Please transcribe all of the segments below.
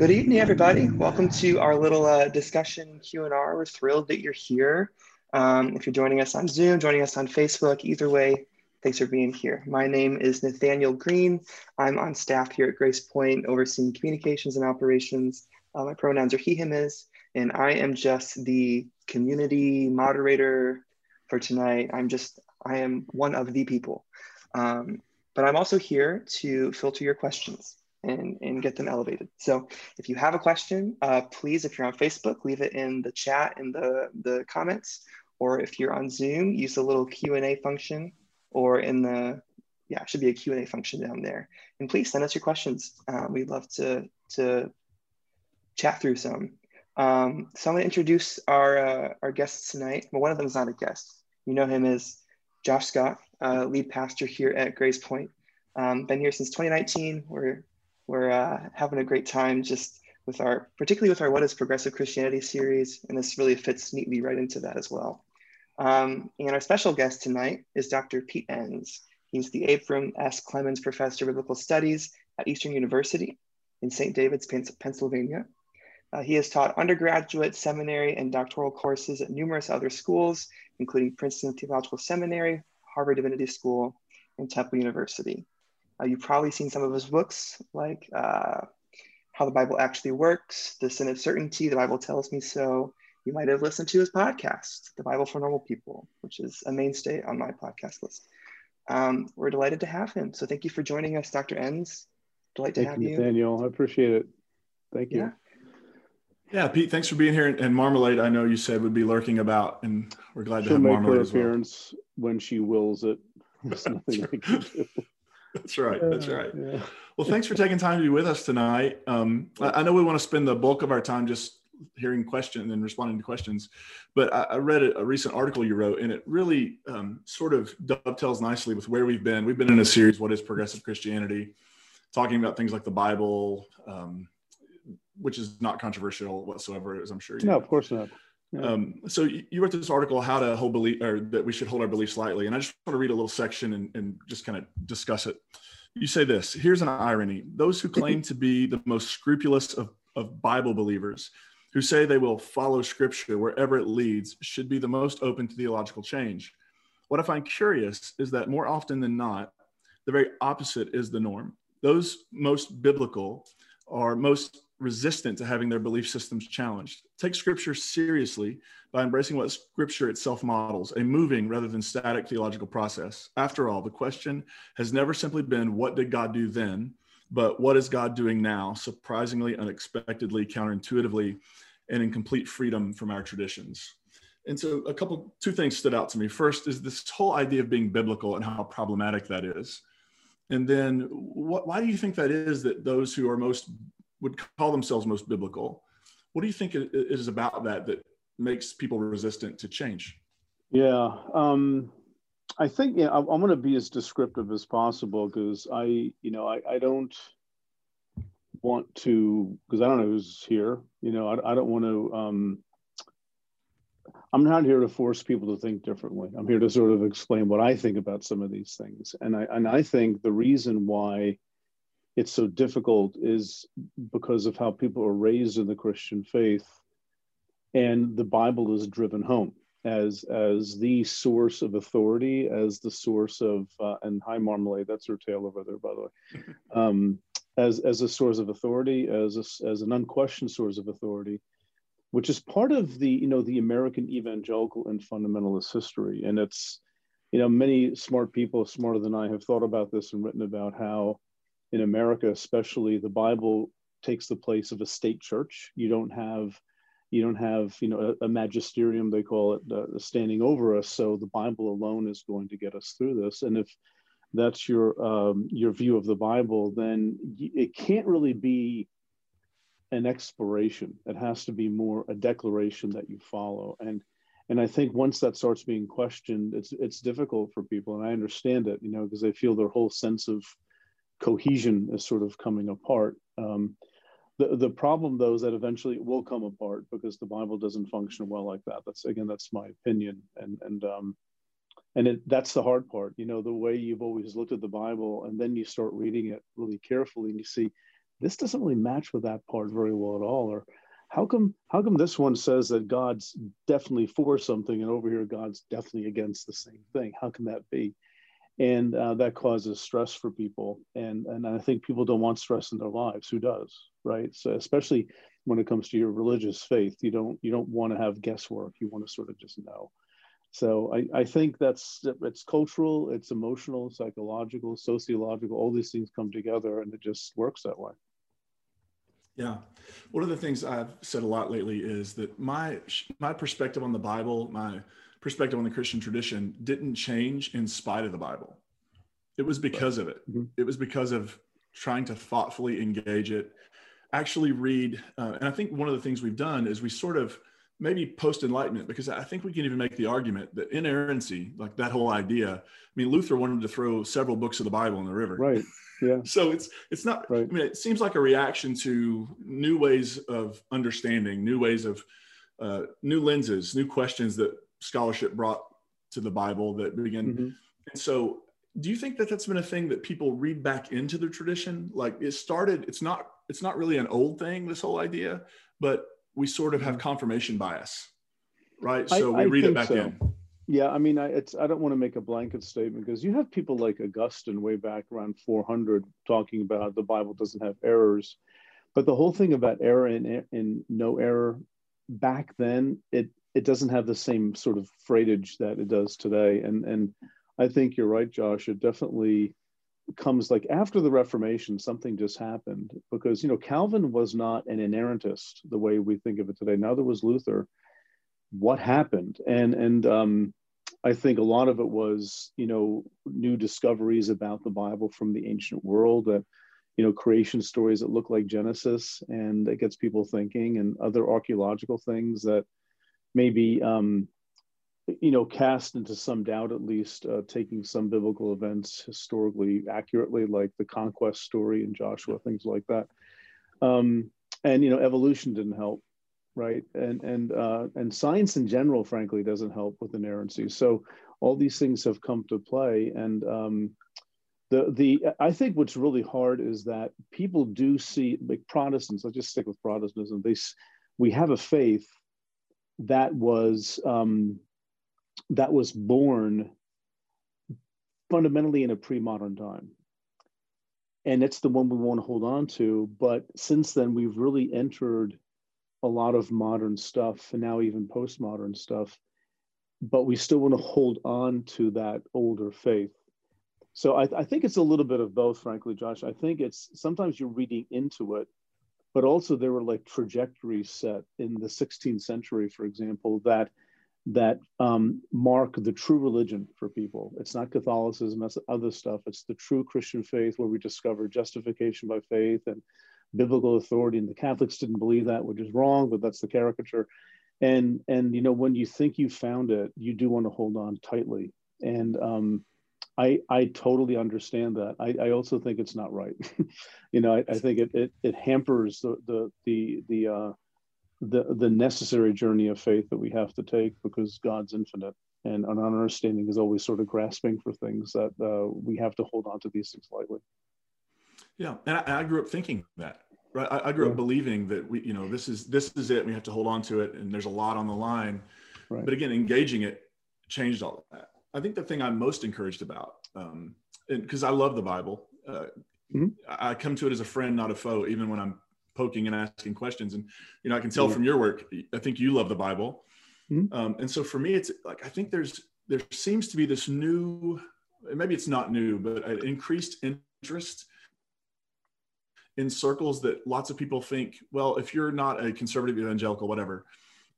Good evening, everybody. Welcome to our little uh, discussion Q&R. We're thrilled that you're here. Um, if you're joining us on Zoom, joining us on Facebook, either way, thanks for being here. My name is Nathaniel Green. I'm on staff here at Grace Point, overseeing communications and operations. Uh, my pronouns are he, him, is, and I am just the community moderator for tonight. I'm just, I am one of the people. Um, but I'm also here to filter your questions and, and get them elevated. So if you have a question, uh, please, if you're on Facebook, leave it in the chat in the, the comments, or if you're on Zoom, use the little Q&A function or in the, yeah, should be a Q&A function down there. And please send us your questions. Uh, we'd love to, to chat through some. Um, so I'm gonna introduce our, uh, our guests tonight. Well, one of them is not a guest. You know him as Josh Scott, uh, lead pastor here at Grace Point. Um, been here since 2019. We're we're uh, having a great time just with our, particularly with our What is Progressive Christianity series, and this really fits neatly right into that as well. Um, and our special guest tonight is Dr. Pete Enns. He's the Abram S. Clemens Professor of Biblical Studies at Eastern University in St. David's, Pennsylvania. Uh, he has taught undergraduate, seminary, and doctoral courses at numerous other schools, including Princeton Theological Seminary, Harvard Divinity School, and Temple University. Uh, you've probably seen some of his books, like uh, How the Bible Actually Works, The Sin of Certainty, The Bible Tells Me So. You might have listened to his podcast, The Bible for Normal People, which is a mainstay on my podcast list. Um, we're delighted to have him. So thank you for joining us, Dr. Enns. Delight to Thank have you, you. Nathaniel. I appreciate it. Thank you. Yeah. Yeah, Pete, thanks for being here. And Marmalade, I know you said would be lurking about, and we're glad She'll to have make Marmalade her as well. appearance when she wills it. There's nothing I can do. That's right. That's right. Yeah. Well, thanks for taking time to be with us tonight. Um, I, know we want to spend the bulk of our time just hearing questions and responding to questions, but I, I read a, a recent article you wrote, and it really um, sort of dovetails nicely with where we've been. We've been in a series, "What is Progressive Christianity?" talking about things like the Bible, um, which is not controversial whatsoever, as I'm sure you No, know. of course not. Um, so you you wrote this article, how to hold belief, or that we should hold our beliefs lightly. And I just want to read a little section and, and just kind of discuss it. You say this, here's an irony. Those who claim to be the most scrupulous of, of Bible believers, who say they will follow scripture wherever it leads, should be the most open to theological change. What I find curious is that more often than not, the very opposite is the norm. Those most biblical are most resistant to having their belief systems challenged. Take scripture seriously by embracing what scripture itself models, a moving rather than static theological process. After all, the question has never simply been, what did God do then? But what is God doing now, surprisingly, unexpectedly, counterintuitively, and in complete freedom from our traditions? And so, a couple, two things stood out to me. First is this whole idea of being biblical and how problematic that is. And then, what, why do you think that is that those who are most would call themselves most biblical. What do you think it is about that that makes people resistant to change? Yeah. Um, I think yeah, I'm, I'm going to be as descriptive as possible because I, you know, I, I don't want to, because I don't know who's here, you know, I, I don't want to, um, I'm not here to force people to think differently. I'm here to sort of explain what I think about some of these things. And I, and I think the reason why it's so difficult is because of how people are raised in the Christian faith, and the Bible is driven home as as the source of authority, as the source of uh, and hi Marmalade, that's her tail over there, by the way, um, as as a source of authority, as a, as an unquestioned source of authority, which is part of the you know the American evangelical and fundamentalist history, and it's you know many smart people smarter than I have thought about this and written about how in America, especially, the Bible takes the place of a state church. You don't have, you don't have, you know, a, a magisterium they call it, uh, standing over us. So the Bible alone is going to get us through this. And if that's your um, your view of the Bible, then it can't really be an exploration. It has to be more a declaration that you follow. And and I think once that starts being questioned, it's it's difficult for people. And I understand it, you know, because they feel their whole sense of cohesion is sort of coming apart. Um, the, the problem though is that eventually it will come apart because the Bible doesn't function well like that. That's again, that's my opinion. And, and, um, and it, that's the hard part, you know, the way you've always looked at the Bible and then you start reading it really carefully and you see this doesn't really match with that part very well at all. Or how come how come this one says that God's definitely for something and over here God's definitely against the same thing? How can that be? And uh, that causes stress for people, and and I think people don't want stress in their lives. Who does, right? So especially when it comes to your religious faith, you don't you don't want to have guesswork. You want to sort of just know. So I, I think that's it's cultural, it's emotional, psychological, sociological. All these things come together, and it just works that way. Yeah, one of the things I've said a lot lately is that my my perspective on the Bible, my perspective on the Christian tradition, didn't change in spite of the Bible. It was because of it. Mm-hmm. It was because of trying to thoughtfully engage it, actually read. Uh, and I think one of the things we've done is we sort of maybe post enlightenment because i think we can even make the argument that inerrancy like that whole idea i mean luther wanted to throw several books of the bible in the river right yeah so it's it's not right. i mean it seems like a reaction to new ways of understanding new ways of uh, new lenses new questions that scholarship brought to the bible that begin mm-hmm. and so do you think that that's been a thing that people read back into the tradition like it started it's not it's not really an old thing this whole idea but we sort of have mm-hmm. confirmation bias, right? So I, we read it back so. in. Yeah, I mean, I, it's I don't want to make a blanket statement because you have people like Augustine way back around 400 talking about the Bible doesn't have errors, but the whole thing about error and, and no error back then it it doesn't have the same sort of freightage that it does today, and and I think you're right, Josh. It definitely comes like after the Reformation, something just happened because you know Calvin was not an inerrantist the way we think of it today. Neither was Luther. What happened? And and um, I think a lot of it was you know new discoveries about the Bible from the ancient world that you know creation stories that look like Genesis, and it gets people thinking, and other archaeological things that maybe um, you know, cast into some doubt at least, uh, taking some biblical events historically accurately, like the conquest story in Joshua, things like that. Um, and you know, evolution didn't help, right? And and uh, and science in general, frankly, doesn't help with inerrancy. So all these things have come to play, and um, the the I think what's really hard is that people do see like Protestants. Let's just stick with Protestantism. They we have a faith that was um, that was born fundamentally in a pre-modern time. And it's the one we want to hold on to. But since then we've really entered a lot of modern stuff and now even postmodern stuff. But we still want to hold on to that older faith. So I, I, think it's a little bit of both frankly josh. I think it's sometimes you're reading into it but also there were like trajectories set in the 16th century for example that that um, mark the true religion for people. It's not Catholicism, that's other stuff. It's the true Christian faith where we discover justification by faith and biblical authority. And the Catholics didn't believe that, which is wrong, but that's the caricature. And and you know when you think you found it, you do want to hold on tightly. And um, I I totally understand that. I, I also think it's not right. you know, I, I think it, it it hampers the the the the uh, the the necessary journey of faith that we have to take because God's infinite and an understanding is always sort of grasping for things that uh, we have to hold on to these things lightly. Yeah, and I, I grew up thinking that. Right, I, I grew yeah. up believing that we, you know, this is this is it. We have to hold on to it, and there's a lot on the line. Right. But again, engaging it changed all of that. I think the thing I'm most encouraged about, because um, I love the Bible, uh, mm-hmm. I come to it as a friend, not a foe, even when I'm poking and asking questions. And you know, I can tell from your work, I think you love the Bible. Mm-hmm. Um, and so for me, it's like I think there's there seems to be this new, maybe it's not new, but an increased interest in circles that lots of people think, well, if you're not a conservative evangelical, whatever,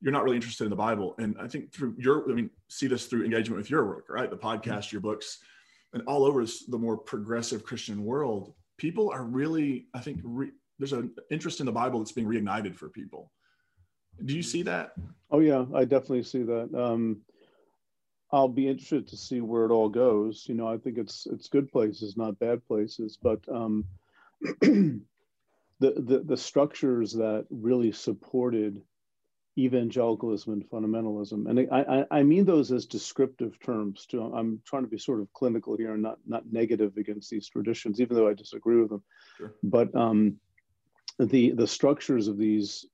you're not really interested in the Bible. And I think through your, I mean, see this through engagement with your work, right? The podcast, your books, and all over the more progressive Christian world, people are really, I think, re- there's an interest in the Bible that's being reignited for people. Do you see that? Oh yeah, I definitely see that. Um, I'll be interested to see where it all goes. You know, I think it's it's good places, not bad places, but um, the, the the structures that really supported evangelicalism and fundamentalism, and I, I, I mean those as descriptive terms too. I'm trying to be sort of clinical here and not not negative against these traditions, even though I disagree with them. Sure. But um, the the structures of these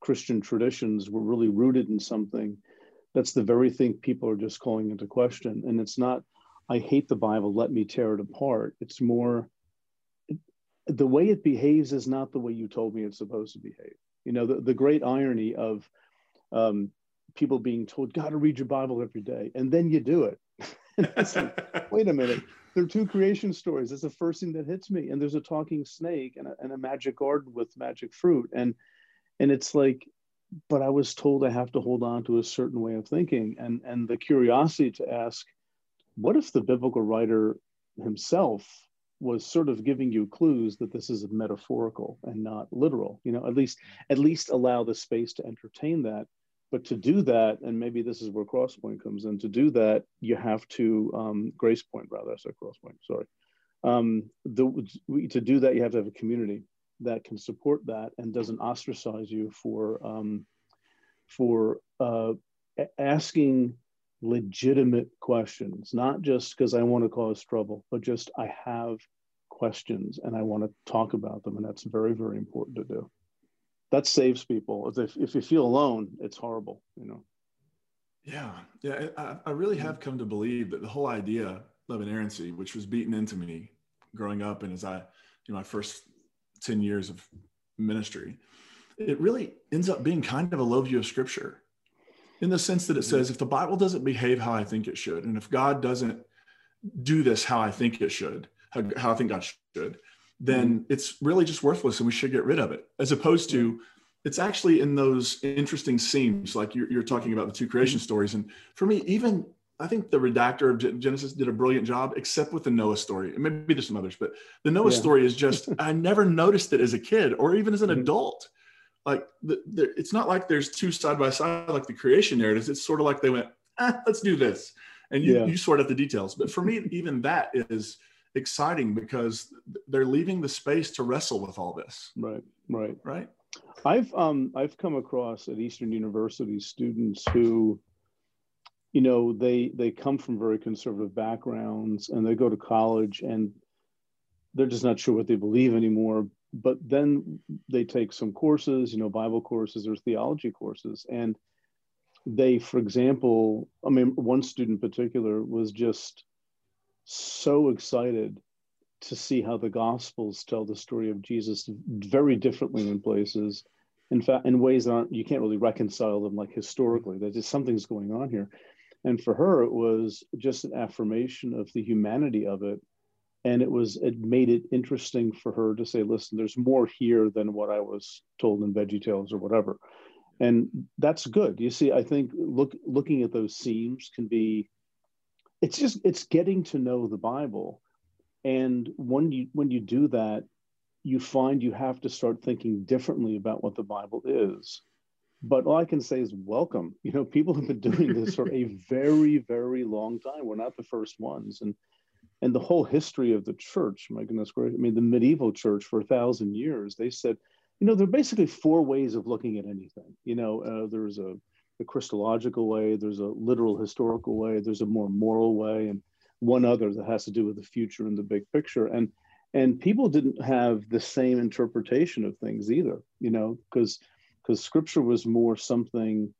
Christian traditions were really rooted in something that's the very thing people are just calling into question. And it's not, I hate the Bible, let me tear it apart. It's more, the way it behaves is not the way you told me it's supposed to behave. You know, the, the great irony of um, people being told, got to read your Bible every day, and then you do it. like, wait a minute, there are two creation stories. That's the first thing that hits me. And there's a talking snake and a, and a magic garden with magic fruit. And and it's like, but I was told I have to hold on to a certain way of thinking. And and the curiosity to ask, what if the biblical writer himself was sort of giving you clues that this is metaphorical and not literal you know at least at least allow the space to entertain that. But to do that and maybe this is where crosspoint comes in to do that you have to um, grace point rather i said crosspoint sorry. Um, the, to do that you have to have a community that can support that and doesn't ostracize you for um, for uh, asking legitimate questions, not just because I want to cause trouble, but just I have questions and I want to talk about them, and that's very very important to do. That saves people. If if you feel alone, it's horrible, you know. Yeah, yeah, I, I really have come to believe that the whole idea of inerrancy, which was beaten into me growing up, and as I, you know, my first 10 years of ministry, it really ends up being kind of a low view of scripture in the sense that it says if the Bible doesn't behave how I think it should, and if God doesn't do this how I think it should, how, how I think God should, then mm-hmm. it's really just worthless and we should get rid of it. As opposed to, it's actually in those interesting seams, like you're, you're talking about the two creation stories. And for me, even I think the redactor of Genesis did a brilliant job, except with the Noah story. And maybe there's some others, but the Noah yeah. story is just, I never noticed it as a kid or even as an mm-hmm. adult. Like, the, the, it's not like there's two side by side like the creation narratives. It's sort of like they went, eh, let's do this. And you, yeah. you sort out the details. But for me, even that is exciting because they're leaving the space to wrestle with all this. Right, right, right. I've um, I've come across at Eastern University students who you know they they come from very conservative backgrounds and they go to college and they're just not sure what they believe anymore but then they take some courses you know bible courses or theology courses and they for example i mean one student in particular was just so excited to see how the gospels tell the story of jesus very differently in places in fact in ways that aren't you can't really reconcile them like historically That just something's going on here. And for her it was just an affirmation of the humanity of it and it was it made it interesting for her to say listen there's more here than what i was told in VeggieTales or whatever. And that's good. You see i think look looking at those seams can be it's just it's getting to know the bible. And when you when you do that you find you have to start thinking differently about what the bible is. But all I can say is welcome. You know, people have been doing this for a very, very long time. We're not the first ones, and and the whole history of the church. My goodness gracious! I mean, the medieval church for a thousand years, they said, you know, there are basically four ways of looking at anything. You know, uh, there's a, a Christological way, there's a literal historical way, there's a more moral way, and one other that has to do with the future and the big picture. And and people didn't have the same interpretation of things either. You know, because because scripture was more something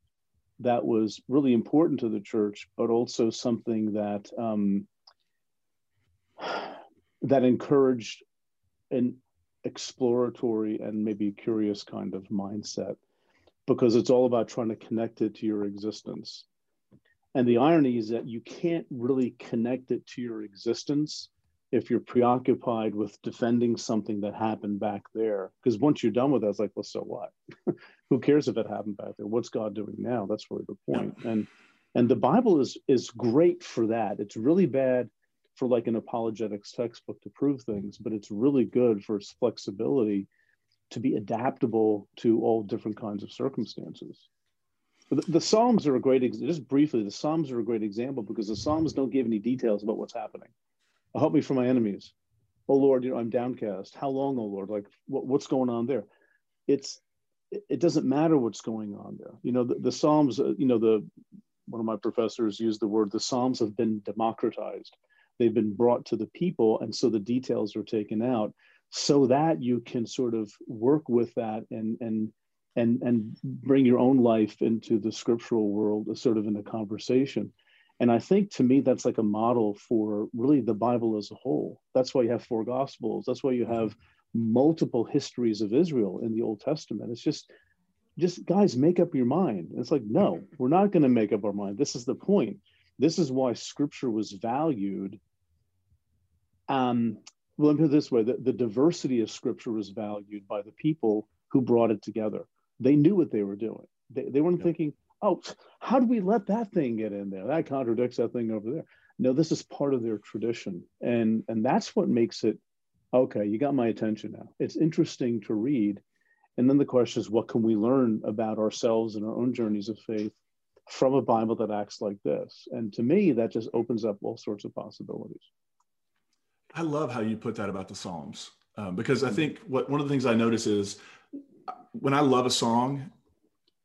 that was really important to the church, but also something that um, that encouraged an exploratory and maybe curious kind of mindset, because it's all about trying to connect it to your existence. And the irony is that you can't really connect it to your existence if you're preoccupied with defending something that happened back there. Because once you're done with that, it's like, well, so what? Who cares if it happened back there? What's God doing now? That's really the point. And and the Bible is is great for that. It's really bad for like an apologetics textbook to prove things, but it's really good for its flexibility to be adaptable to all different kinds of circumstances. The, the Psalms are a great, example, just briefly, the Psalms are a great example because the Psalms don't give any details about what's happening help me from my enemies. Oh Lord, you know, I'm downcast. How long, oh Lord? Like what, what's going on there? It's it doesn't matter what's going on there. You know, the, the Psalms, uh, you know, the one of my professors used the word the Psalms have been democratized. They've been brought to the people, and so the details are taken out. so that you can sort of work with that and and and and bring your own life into the scriptural world uh, sort of in a conversation. And i think to me that's like a model for really the bible as a whole. That's why you have four gospels. That's why you have multiple histories of israel in the old testament. It's just just guys make up your mind. It's like no we're not going to make up our mind. This is the point. This is why scripture was valued um, well, let me put it this way the, the diversity of scripture was valued by the people who brought it together. They knew what they were doing. They, they weren't yeah. thinking, oh, how do we let that thing get in there? That contradicts that thing over there. No, this is part of their tradition. And, and that's what makes it okay, you got my attention now. It's interesting to read. And then the question is, what can we learn about ourselves and our own journeys of faith from a Bible that acts like this? And to me, that just opens up all sorts of possibilities. I love how you put that about the Psalms um, because I think what one of the things I notice is when I love a song,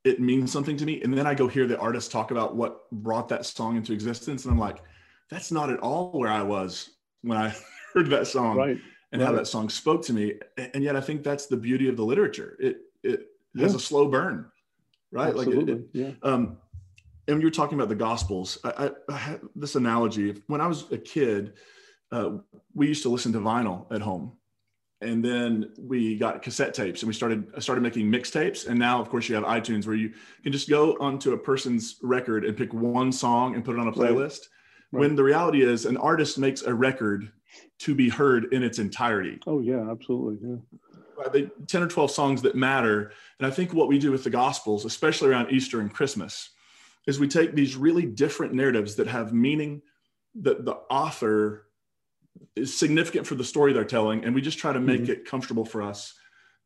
it means something to me, and then I go hear the artist talk about what brought that song into existence, and I'm like, that's not at all where I was when I heard that song right. and right. how that song spoke to me. And yet, I think that's the beauty of the literature. It it yeah. has a slow burn, right? Absolutely. Like, it, yeah. Um, and you're talking about the Gospels, I, I, I had this analogy. When I was a kid uh, we used to listen to vinyl at home. And then we got cassette tapes and we started started making mixtapes. And now of course you have iTunes where you can just go onto a person's record and pick one song and put it on a playlist. Right. When the reality is an artist makes a record to be heard in its entirety. Oh yeah absolutely yeah. The 10 or 12 songs that matter. And I think what we do with the gospels especially around Easter and Christmas is we take these really different narratives that have meaning that the author is significant for the story they're telling and we just try to make mm-hmm. it comfortable for us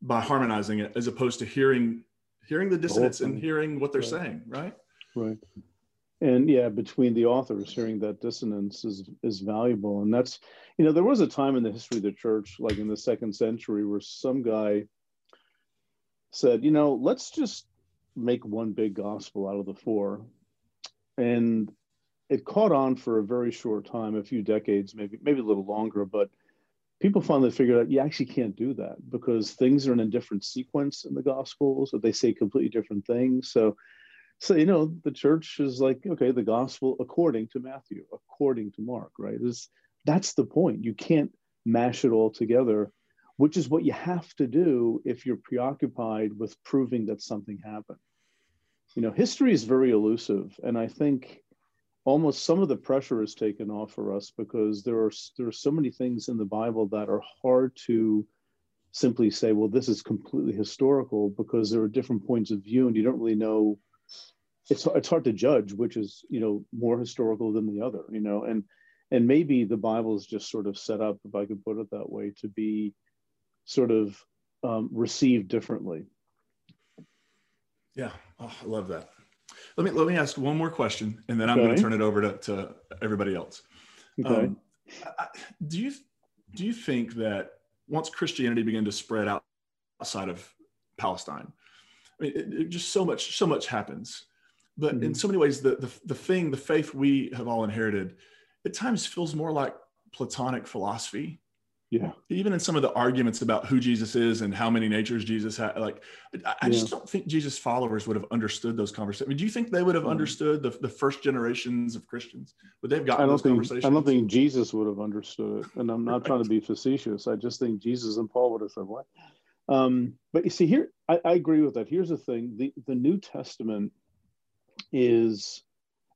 by harmonizing it as opposed to hearing hearing the dissonance and hearing what they're right. saying right? Right. And yeah between the authors hearing that dissonance is is valuable. And that's you know there was a time in the history of the church like in the second century where some guy said you know let's just make one big gospel out of the four. And it caught on for a very short time, a few decades, maybe maybe a little longer, but people finally figured out you actually can't do that because things are in a different sequence in the gospels or they say completely different things. So so you know the church is like, okay, the gospel according to Matthew, according to Mark, right? Is that's the point. You can't mash it all together, which is what you have to do if you're preoccupied with proving that something happened. You know, history is very elusive. And I think almost some of the pressure is taken off for us because there are there are so many things in the Bible that are hard to simply say, well, this is completely historical because there are different points of view and you don't really know. It's it's hard to judge which is you know more historical than the other, you know, and and maybe the Bible is just sort of set up, if I could put it that way, to be sort of um, received differently. Yeah, oh, I love that. Let me let me ask one more question, and then I'm going to turn it over to, to everybody else. Okay. Um, do you do you think that once Christianity began to spread out outside of Palestine, I mean, it, it just so much so much happens, but mm-hmm. in so many ways, the, the the thing, the faith we have all inherited, at times feels more like Platonic philosophy yeah. Even in some of the arguments about who jesus is and how many natures jesus had like i, I yeah. just don't think jesus followers would have understood those conversations I mean, do you think they would have understood the, the first generations of christians? Would they've got those think, conversations i don't think jesus would have understood it and i'm not right. trying to be facetious. I just think jesus and paul would have said what? Um, but you see here I, I agree with that. Here's the thing. The, the new testament is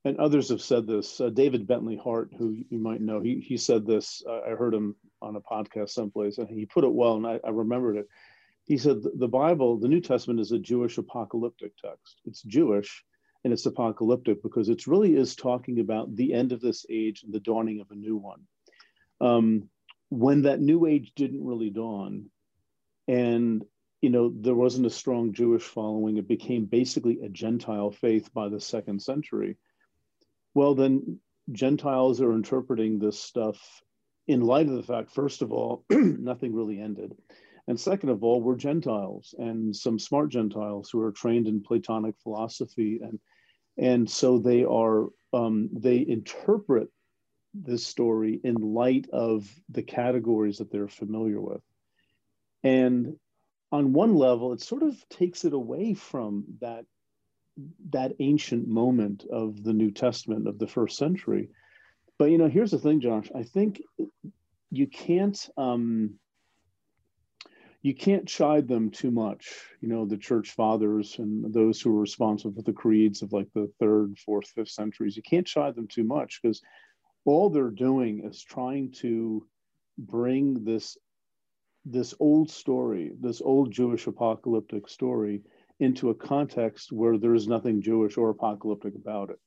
and others have said this. Uh, David Bentley Hart, who you might know, he, he said this. Uh, I heard him on a podcast someplace, and he put it well, and I, I remembered it. He said the Bible, the New Testament, is a Jewish apocalyptic text. It's Jewish and it's apocalyptic because it really is talking about the end of this age and the dawning of a new one. Um, when that new age didn't really dawn, and you know there wasn't a strong Jewish following, it became basically a Gentile faith by the second century. Well, then Gentiles are interpreting this stuff in light of the fact, first of all, nothing really ended. And second of all, we're Gentiles and some smart Gentiles who are trained in Platonic philosophy. And, and so they are, um, they interpret this story in light of the categories that they're familiar with. And on one level, it sort of takes it away from that that ancient moment of the New Testament of the first century. But you know, here's the thing, Josh. I think you can't um, you can't chide them too much. You know, the church fathers and those who were responsible for the creeds of like the third, fourth, fifth centuries. You can't chide them too much because all they're doing is trying to bring this this old story, this old Jewish apocalyptic story, into a context where there is nothing Jewish or apocalyptic about it.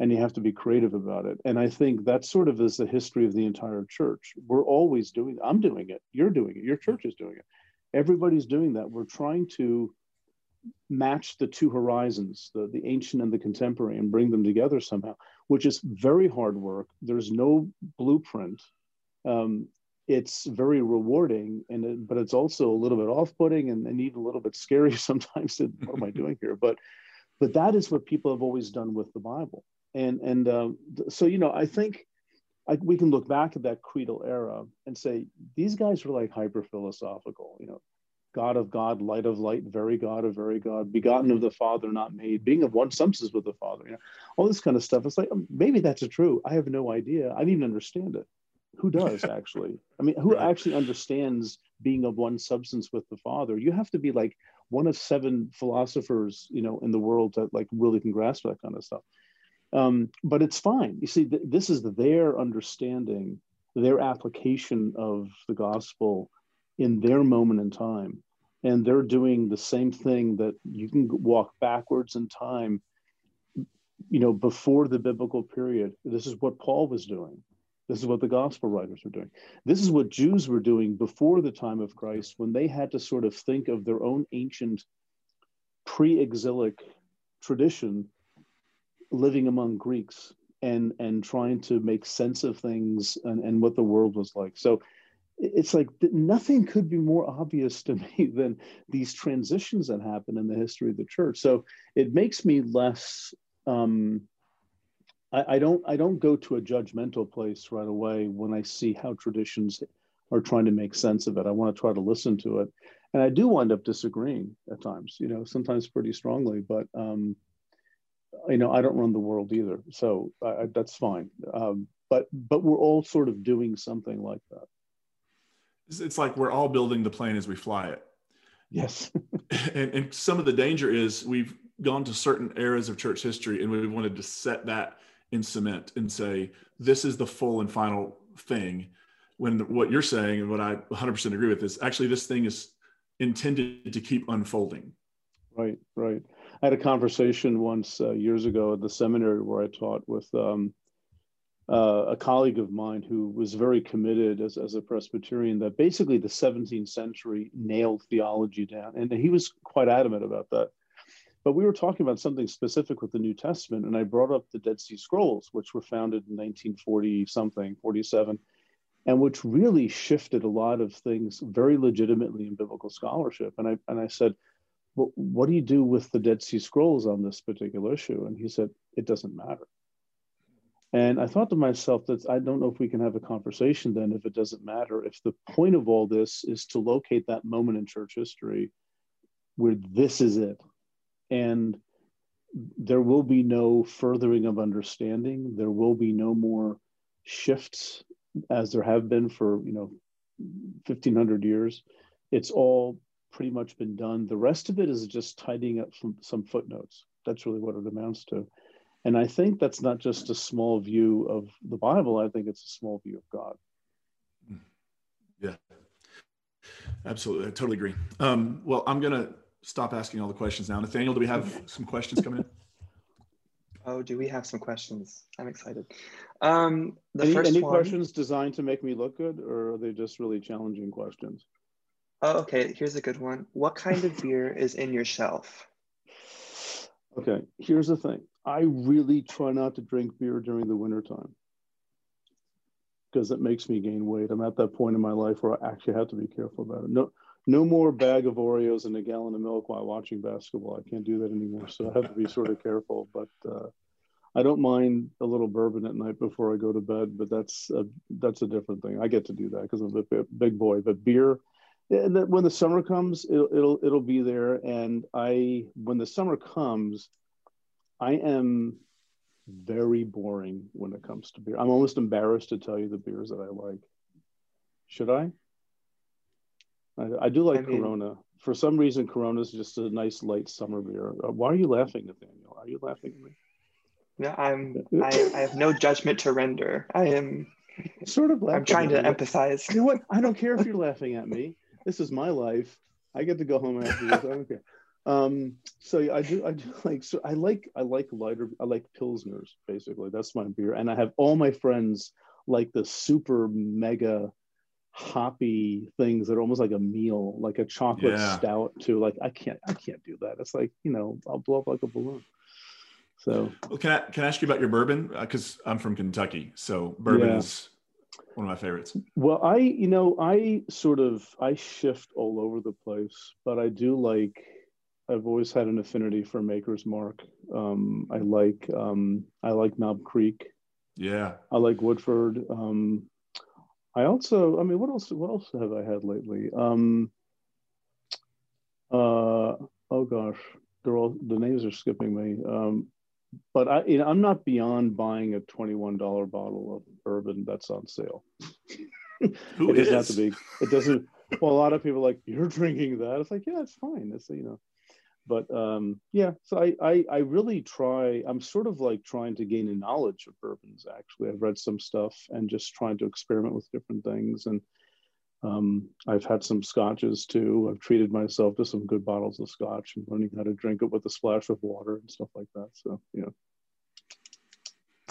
And you have to be creative about it. And I think that sort of is the history of the entire church. We're always doing, I'm doing it, you're doing it, your church is doing it. Everybody's doing that. We're trying to match the two horizons, the, the ancient and the contemporary, and bring them together somehow, which is very hard work. There's no blueprint. Um, it's very rewarding and it, but it's also a little bit off-putting and, and even a little bit scary sometimes to, what am i doing here? But but that is what people have always done with the bible. And and um, so you know i think I, we can look back at that creedal era and say these guys were like hyper philosophical you know god of god light of light very god of very god begotten of the father not made being of one substance with the father you know all this kind of stuff. It's like maybe that's true. I have no idea. I didn't even understand it who does actually? I mean who right. actually understands being of one substance with the father? You have to be like one of seven philosophers you know in the world that like really can grasp that kind of stuff. Um, but it's fine. You see th- this is their understanding their application of the gospel in their moment in time. And they're doing the same thing that you can walk backwards in time you know before the biblical period. This is what paul was doing this is what the gospel writers were doing. This is what Jews were doing before the time of Christ when they had to sort of think of their own ancient pre exilic tradition living among Greeks and, and trying to make sense of things and, and what the world was like. So it's like nothing could be more obvious to me than these transitions that happen in the history of the church. So it makes me less. Um, I, I don't I don't go to a judgmental place right away when I see how traditions are trying to make sense of it. I want to try to listen to it, and I do wind up disagreeing at times. You know, sometimes pretty strongly, but um, you know, I don't run the world either, so I, that's fine. Um, but but we're all sort of doing something like that. It's like we're all building the plane as we fly it. Yes. and, and some of the danger is we've gone to certain eras of church history and we wanted to set that in cement and say this is the full and final thing when what you're saying and what i 100% agree with is actually this thing is intended to keep unfolding right right i had a conversation once uh, years ago at the seminary where i taught with um, uh, a colleague of mine who was very committed as, as a Presbyterian that basically the 17th century nailed theology down. And he was quite adamant about that. But we were talking about something specific with the New Testament, and I brought up the Dead Sea Scrolls, which were founded in 1940 something, 47, and which really shifted a lot of things very legitimately in biblical scholarship. And I and I said, well, what do you do with the Dead Sea Scrolls on this particular issue? And he said, it doesn't matter. And I thought to myself that I don't know if we can have a conversation then if it doesn't matter. If the point of all this is to locate that moment in church history where this is it, and there will be no furthering of understanding. There will be no more shifts as there have been for, you know, 1500 years. It's all pretty much been done. The rest of it is just tidying up some, some footnotes. That's really what it amounts to. And I think that's not just a small view of the Bible, I think it's a small view of God. Yeah, absolutely. I totally agree. Um, well, I'm to stop asking all the questions now. Nathaniel, do we have some questions coming in? Oh, do we have some questions? I'm excited. Um, the any, first any one, questions designed to make me look good, or are they just really challenging questions? Oh, okay. Here's a good one. What kind of beer is in your shelf? Okay, here's the thing. I really try not to drink beer during the wintertime because it makes me gain weight. I'm at that point in my life where I actually have to be careful about it. No, no more bag of Oreos and a gallon of milk while watching basketball. I can't do that anymore. So I have to be sort of careful. But uh, I don't mind a little bourbon at night before I go to bed. But that's a, that's a different thing. I get to do that because I'm a big boy. But beer, And when the summer comes, it'll it'll it'll be there. And I, when the summer comes, I am very boring when it comes to beer. I'm almost embarrassed to tell you the beers that I like. Should I? I, I do like I mean, Corona. For some reason, Corona is just a nice light summer beer. Uh, why are you laughing, Nathaniel? Are you laughing at me? No, I'm. I, I have no judgment to render. I am sort of. Laughing. I'm trying to empathize. You know what? I don't care if you're laughing at me. This is my life. I get to go home after this. I don't care. Um, so I do, I do like, so I like, I like lighter, I like Pilsners, basically. That's my beer. And I have all my friends like the super mega hoppy things that are almost like a meal, like a chocolate yeah. stout too. Like I can't, I can't do that. It's like, you know, I'll blow up like a balloon. So well, can I, can I ask you about your bourbon? Uh, Cause I'm from Kentucky. So bourbon yeah. is one of my favorites. Well, I, you know, I sort of, I shift all over the place, but I do like, I've always had an affinity for Maker's Mark. Um, I like um, I like Knob Creek. Yeah. I like Woodford. Um, I also, I mean, what else? What else have I had lately? Um, uh, oh gosh, they're all the names are skipping me. Um, but I, you know, I'm not beyond buying a twenty-one dollar bottle of bourbon that's on sale. Who it is? doesn't have to be. It doesn't. Well, a lot of people like you're drinking that. It's like, yeah, it's fine. It's you know but um, yeah, so I, I, I really try. I'm sort of like trying to gain a knowledge of bourbons. Actually, I've read some stuff and just trying to experiment with different things. And um, I've had some scotches too. I've treated myself to some good bottles of scotch and learning how to drink it with a splash of water and stuff like that. So yeah.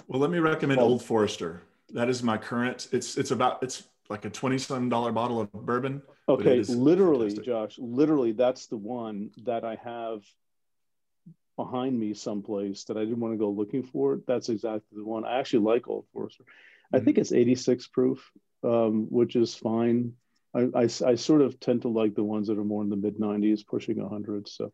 Well, let me recommend Old Forester. That is my current. It's it's about it's like a twenty seven dollar bottle of bourbon. Okay, literally, fantastic. Josh, literally, that's the one that I have behind me someplace that I didn't want to go looking for. That's exactly the one. I actually like Old Forester. Mm-hmm. I think it's 86 proof, um, which is fine. I, I, I, sort of tend to like the ones that are more in the mid 90s, pushing 100. So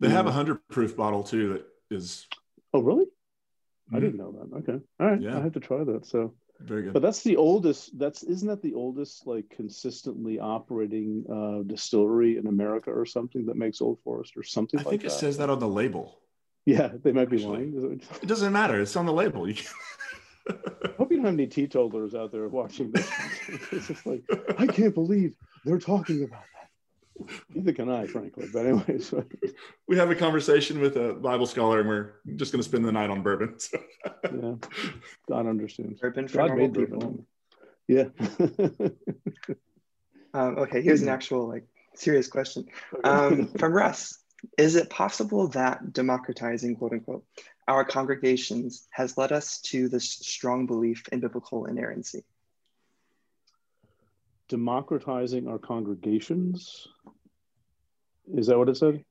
they have a 100 proof bottle too that is. Oh, really? Mm-hmm. I didn't know that. Okay. All right. Yeah. I have to try that. So very good. But that's the oldest. That's isn't that the oldest like consistently operating uh, distillery in America or something that makes Old Forester something. Like that? I like think it says that on the label. Yeah, they might be Actually, lying. It doesn't matter. It's on the label. You I hope you don't have any teetotalers out there watching this. it's just like I can't believe they're talking about that. Neither can I, frankly. But anyways, we have a conversation with a Bible scholar, and we're just going to spend the night on bourbon. yeah, God understands. Bourbon for God normal people. Bourbon. Yeah. um, okay, here's an actual like serious question um, from Russ. Is it possible that democratizing, quote unquote, our congregations has led us to this strong belief in biblical inerrancy? Democratizing our congregations. Is that what it said?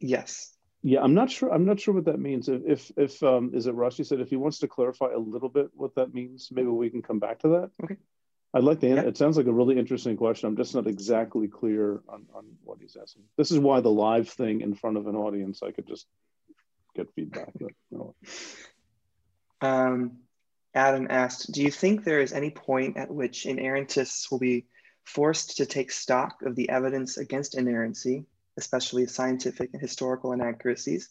Yes. Yeah, I'm not sure. I'm not sure what that means. If if, if um, is it Rusty said if he wants to clarify a little bit what that means, maybe we can come back to that. Okay. I'd like to. Yeah. It sounds like a really interesting question. I'm just not exactly clear on on what he's asking. This is why the live thing in front of an audience, I could just get feedback. But, you know. Um, Adam asked, do you think there is any point at which inerrantists will be forced to take stock of the evidence against inerrancy, especially scientific and historical inaccuracies?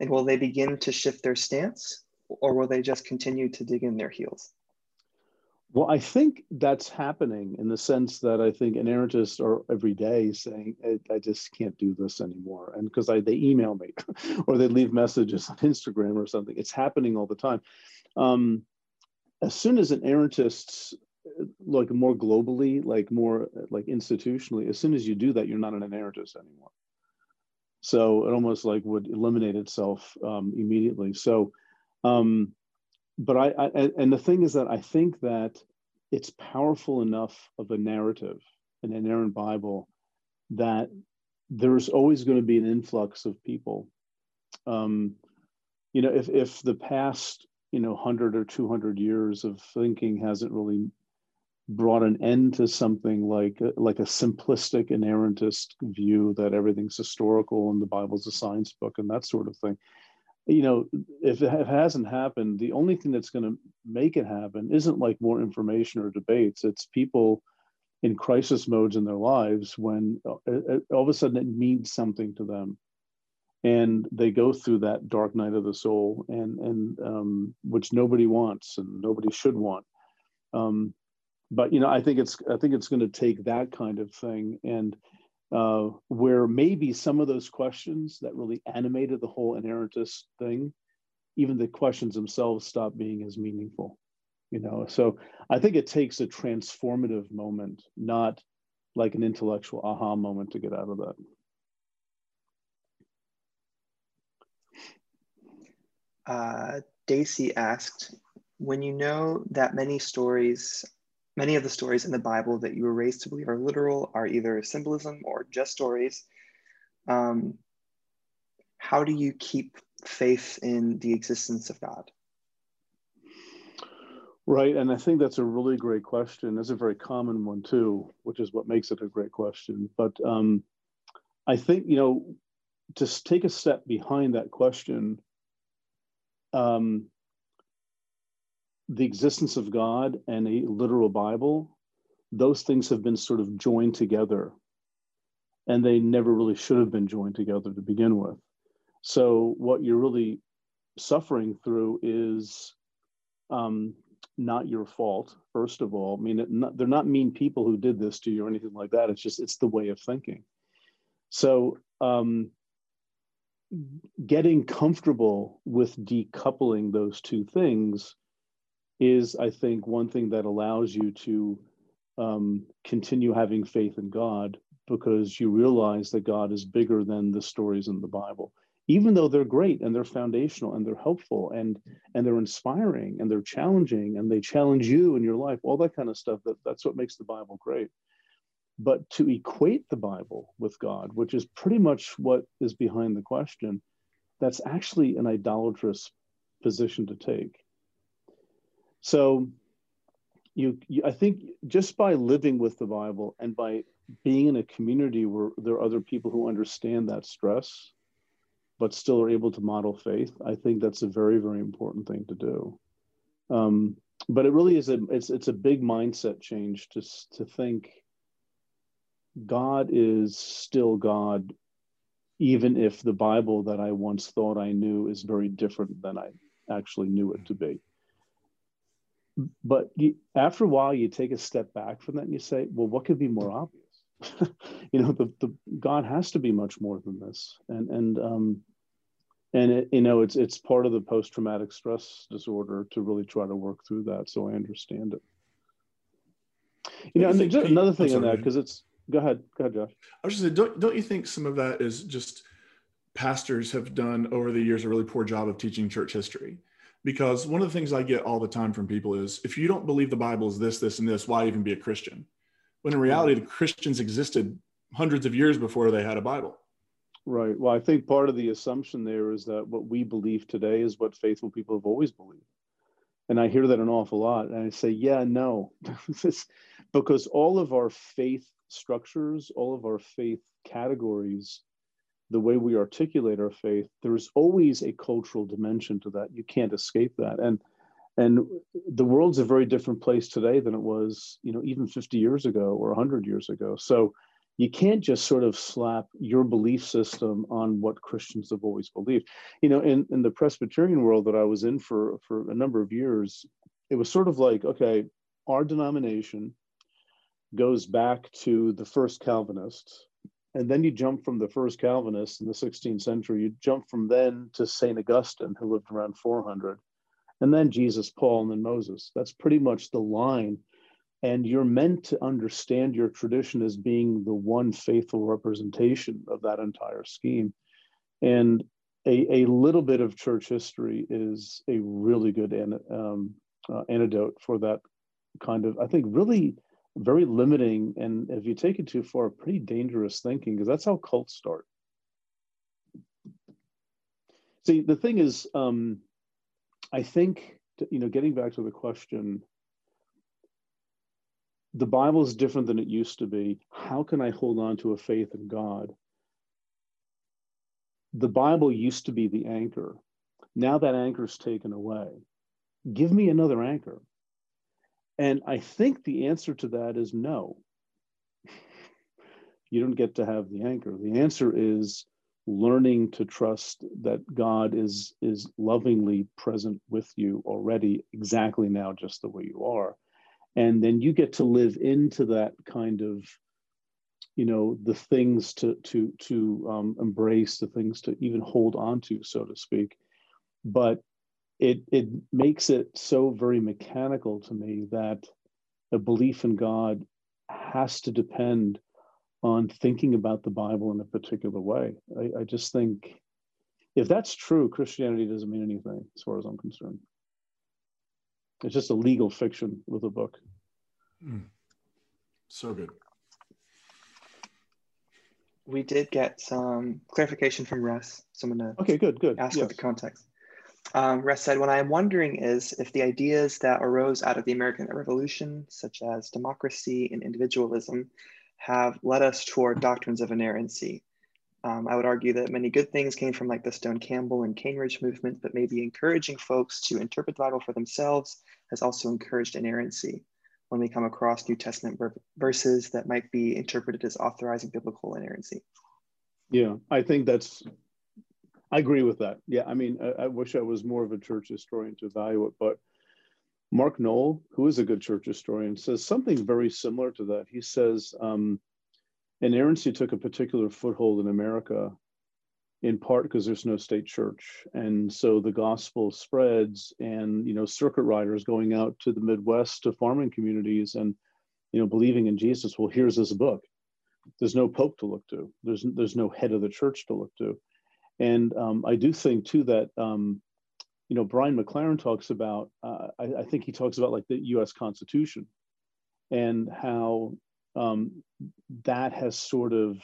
And will they begin to shift their stance or will they just continue to dig in their heels? Well, I think that's happening in the sense that I think inerrantists are every day saying, I, I just can't do this anymore. And because they email me or they leave messages on Instagram or something, it's happening all the time. Um, as soon as inerrantists like more globally like more like institutionally as soon as you do that you're not an inerrantist anymore. So it almost like would eliminate itself um, immediately. So um, but I, I and the thing is that i think that it's powerful enough of a narrative an inerrant bible that there's always going to be an influx of people. Um, you know if if the past you know 100 or 200 years of thinking hasn't really brought an end to something like like a simplistic inerrantist view that everything's historical and the bible's a science book and that sort of thing. You know if it hasn't happened the only thing that's going to make it happen isn't like more information or debates. It's people in crisis modes in their lives when uh, uh, all of a sudden it means something to them and they go through that dark night of the soul and and um, which nobody wants and nobody should want. Um, but you know i think it's i think it's going to take that kind of thing and uh, where maybe some of those questions that really animated the whole inerrantist thing even the questions themselves stop being as meaningful you know? So i think it takes a transformative moment not like an intellectual aha moment to get out of that uh, daisy asked when you know that many stories many of the stories in the bible that you were raised to believe are literal are either symbolism or just stories um, how do you keep faith in the existence of god Right. And I think that's a really great question. That's a very common one, too, which is what makes it a great question. But um, I think, you know, to take a step behind that question, um, the existence of God and a literal Bible, those things have been sort of joined together. And they never really should have been joined together to begin with. So, what you're really suffering through is um, not your fault first of all i mean not, they're not mean people who did this to you or anything like that it's just it's the way of thinking so um, getting comfortable with decoupling those two things is i think one thing that allows you to um, continue having faith in god because you realize that god is bigger than the stories in the bible. Even though they're great and they're foundational and they're helpful and and they're inspiring and they're challenging and they challenge you in your life all that kind of stuff that, that's what makes the bible great but to equate the bible with god which is pretty much what is behind the question that's actually an idolatrous position to take so you, you i think just by living with the bible and by being in a community where there are other people who understand that stress but still are able to model faith, I think that's a very, very important thing to do. Um, but it really is a it's it's a big mindset change to to think God is still God, even if the Bible that I once thought I knew is very different than I actually knew it to be. But you, after a while, you take a step back from that and you say, well, what could be more obvious? you know, the, the God has to be much more than this. And and um, and it, you know, it's it's part of the post traumatic stress disorder to really try to work through that. So I understand it. You know, and think, another thing on that because it's go ahead, go ahead, Josh. I was just saying, don't don't you think some of that is just pastors have done over the years a really poor job of teaching church history? Because one of the things I get all the time from people is if you don't believe the Bible is this, this, and this, why even be a Christian? when in reality, the Christians existed hundreds of years before they had a Bible. Right. Well, I think part of the assumption there is that what we believe today is what faithful people have always believed. And I hear that an awful lot. And I say, yeah, no, because all of our faith structures, all of our faith categories, the way we articulate our faith, there's always a cultural dimension to that. You can't escape that. And and the world's a very different place today than it was you know even 50 years ago or 100 years ago so you can't just sort of slap your belief system on what christians have always believed you know in, in the presbyterian world that i was in for for a number of years it was sort of like okay our denomination goes back to the first calvinists and then you jump from the first calvinists in the 16th century you jump from then to saint augustine who lived around 400 and then Jesus, Paul, and then Moses. That's pretty much the line. And you're meant to understand your tradition as being the one faithful representation of that entire scheme. And a, a little bit of church history is a really good an, um, uh, antidote for that kind of, I think, really very limiting. And if you take it too far, pretty dangerous thinking, because that's how cults start. See, the thing is, um, I think, you know, getting back to the question, the Bible is different than it used to be. How can I hold on to a faith in God? The Bible used to be the anchor. Now that anchor's taken away. Give me another anchor. And I think the answer to that is no. you don't get to have the anchor. The answer is learning to trust that God is is lovingly present with you already exactly now just the way you are. And then you get to live into that kind of you know the things to to to um, embrace the things to even hold on to so to speak but it it makes it so very mechanical to me that a belief in god has to depend on thinking about the bible in a particular way i, I just think if that's true christianity doesn't mean anything as far as i'm concerned it's just a legal fiction with a book mm. so good we did get some clarification from Russ. So I'm going to okay, good, good. ask yes. the context. Um, Russ said, What I'm wondering is if the ideas that arose out of the American Revolution, such as democracy and individualism, have led us toward doctrines of inerrancy. Um, I would argue that many good things came from like the Stone Campbell and Cane Ridge movement, but maybe encouraging folks to interpret the Bible for themselves has also encouraged inerrancy when we come across New Testament verses that might be interpreted as authorizing biblical inerrancy. Yeah, I think that's, I agree with that. Yeah, I mean, I, I wish I was more of a church historian to evaluate, but Mark Noll, who is a good church historian, says something very similar to that. He says um, inerrancy took a particular foothold in America in part because there's no state church and so the gospel spreads and you know circuit riders going out to the midwest to farming communities and you know believing in jesus well here's this book there's no pope to look to there's there's no head of the church to look to and um, i do think too that um, you know brian mclaren talks about uh, I, I, think he talks about like the us constitution and how um, that has sort of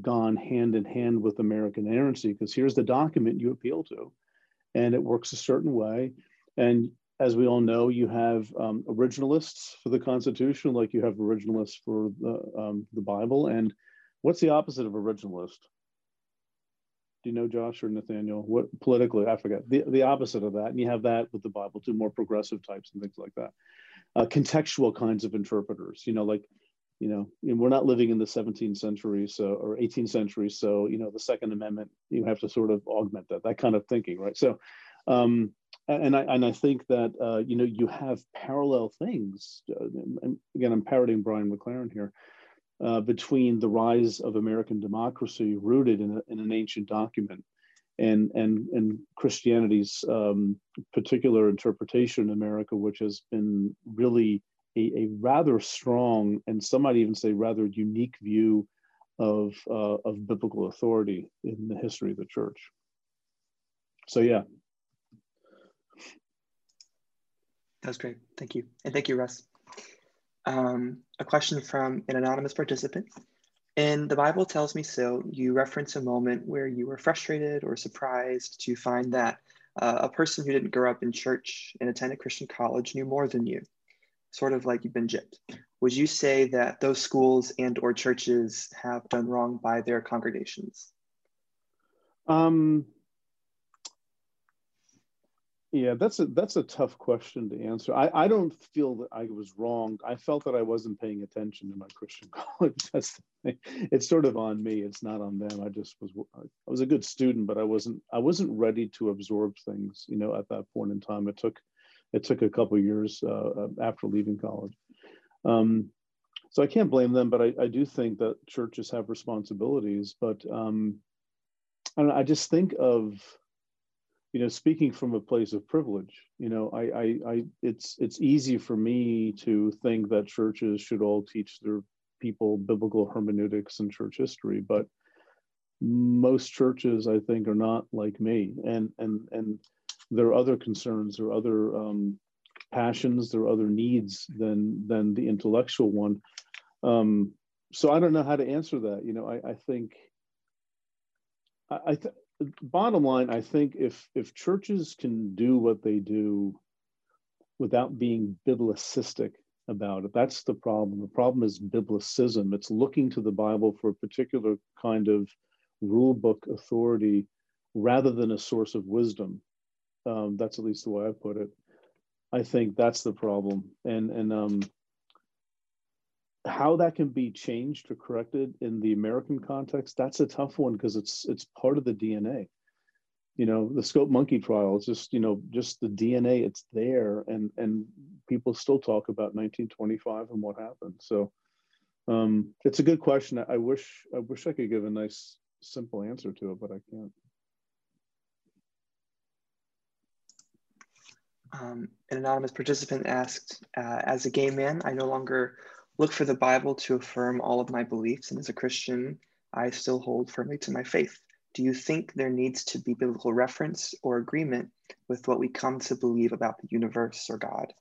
gone hand in hand with American inerrancy because here's the document you appeal to, and it works a certain way. And as we all know, you have um, originalists for the Constitution, like you have originalists for the um, the Bible. And what's the opposite of originalist? Do you know Josh or Nathaniel? What politically? I forget the the opposite of that. And you have that with the Bible too, more progressive types and things like that. Uh, contextual kinds of interpreters. You know, like you know, we're not living in the 17th century so or 18th century so you know the second amendment you have to sort of augment that that kind of thinking right so um and i and i think that uh, you know you have parallel things uh, again i'm parroting brian mclaren here uh, between the rise of american democracy rooted in, a, in an ancient document and and and christianity's um, particular interpretation in america which has been really a, a rather strong and some might even say rather unique view of, uh, of biblical authority in the history of the church. So, yeah. That's great. Thank you. And thank you, Russ. Um, a question from an anonymous participant. In The Bible Tells Me So, you reference a moment where you were frustrated or surprised to find that uh, a person who didn't grow up in church and attend a Christian college knew more than you sort of like you've been gypped. Would you say that those schools and or churches have done wrong by their congregations? Um, yeah, that's a that's a tough question to answer. I, I don't feel that I was wrong. I felt that I wasn't paying attention to my Christian college. That's it's sort of on me. It's not on them. I just was I was a good student, but I wasn't I wasn't ready to absorb things. You know, at that point in time, it took it took a couple years uh, uh, after leaving college. Um, so I can't blame them, but I, I, do think that churches have responsibilities. But um, I, know, I just think of, you know, speaking from a place of privilege. You know, I, I, I, it's it's easy for me to think that churches should all teach their people biblical hermeneutics and church history, but most churches, I think, are not like me, and and and there are other concerns there are other um, passions there are other needs than than the intellectual one um, so i don't know how to answer that you know i, I think i, bottom line i think if if churches can do what they do without being biblicistic about it that's the problem the problem is biblicism it's looking to the bible for a particular kind of rule book authority rather than a source of wisdom um, that's at least the way I put it. I think that's the problem. And and um, how that can be changed or corrected in the American context, that's a tough one because it's it's part of the DNA. You know, the Scopes monkey trial is just, you know, just the DNA, it's there. And and people still talk about 1925 and what happened. So um, it's a good question. I wish I wish I could give a nice simple answer to it, but I can't. Um, an anonymous participant asked, uh, as a gay man, I no longer look for the Bible to affirm all of my beliefs. And as a Christian, I still hold firmly to my faith. Do you think there needs to be biblical reference or agreement with what we come to believe about the universe or God?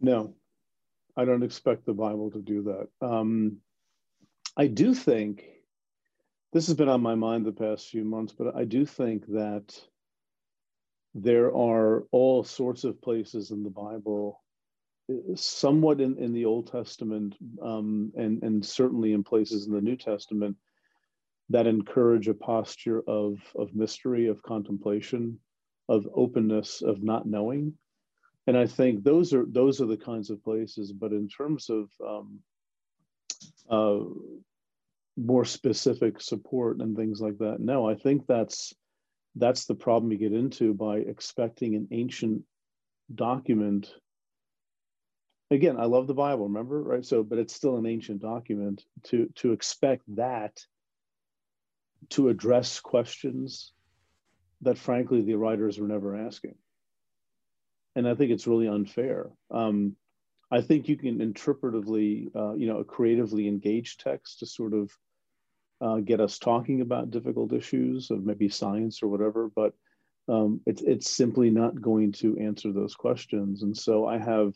No, I don't expect the Bible to do that. Um, I do think this has been on my mind the past few months, but I do think that there are all sorts of places in the Bible, somewhat in, in the Old Testament, um, and, and certainly in places in the New Testament, that encourage a posture of, of mystery, of contemplation, of openness, of not knowing. And I think those are those are the kinds of places. But in terms of um, uh, more specific support and things like that, no, I think that's that's the problem you get into by expecting an ancient document again i love the bible remember right? So but it's still an ancient document to to expect that to address questions that frankly the writers were never asking. And i think it's really unfair. Um, i think you can interpretively uh, you know creatively engage text to sort of uh, get us talking about difficult issues of maybe science or whatever, but um, it's it's simply not going to answer those questions. And so I have,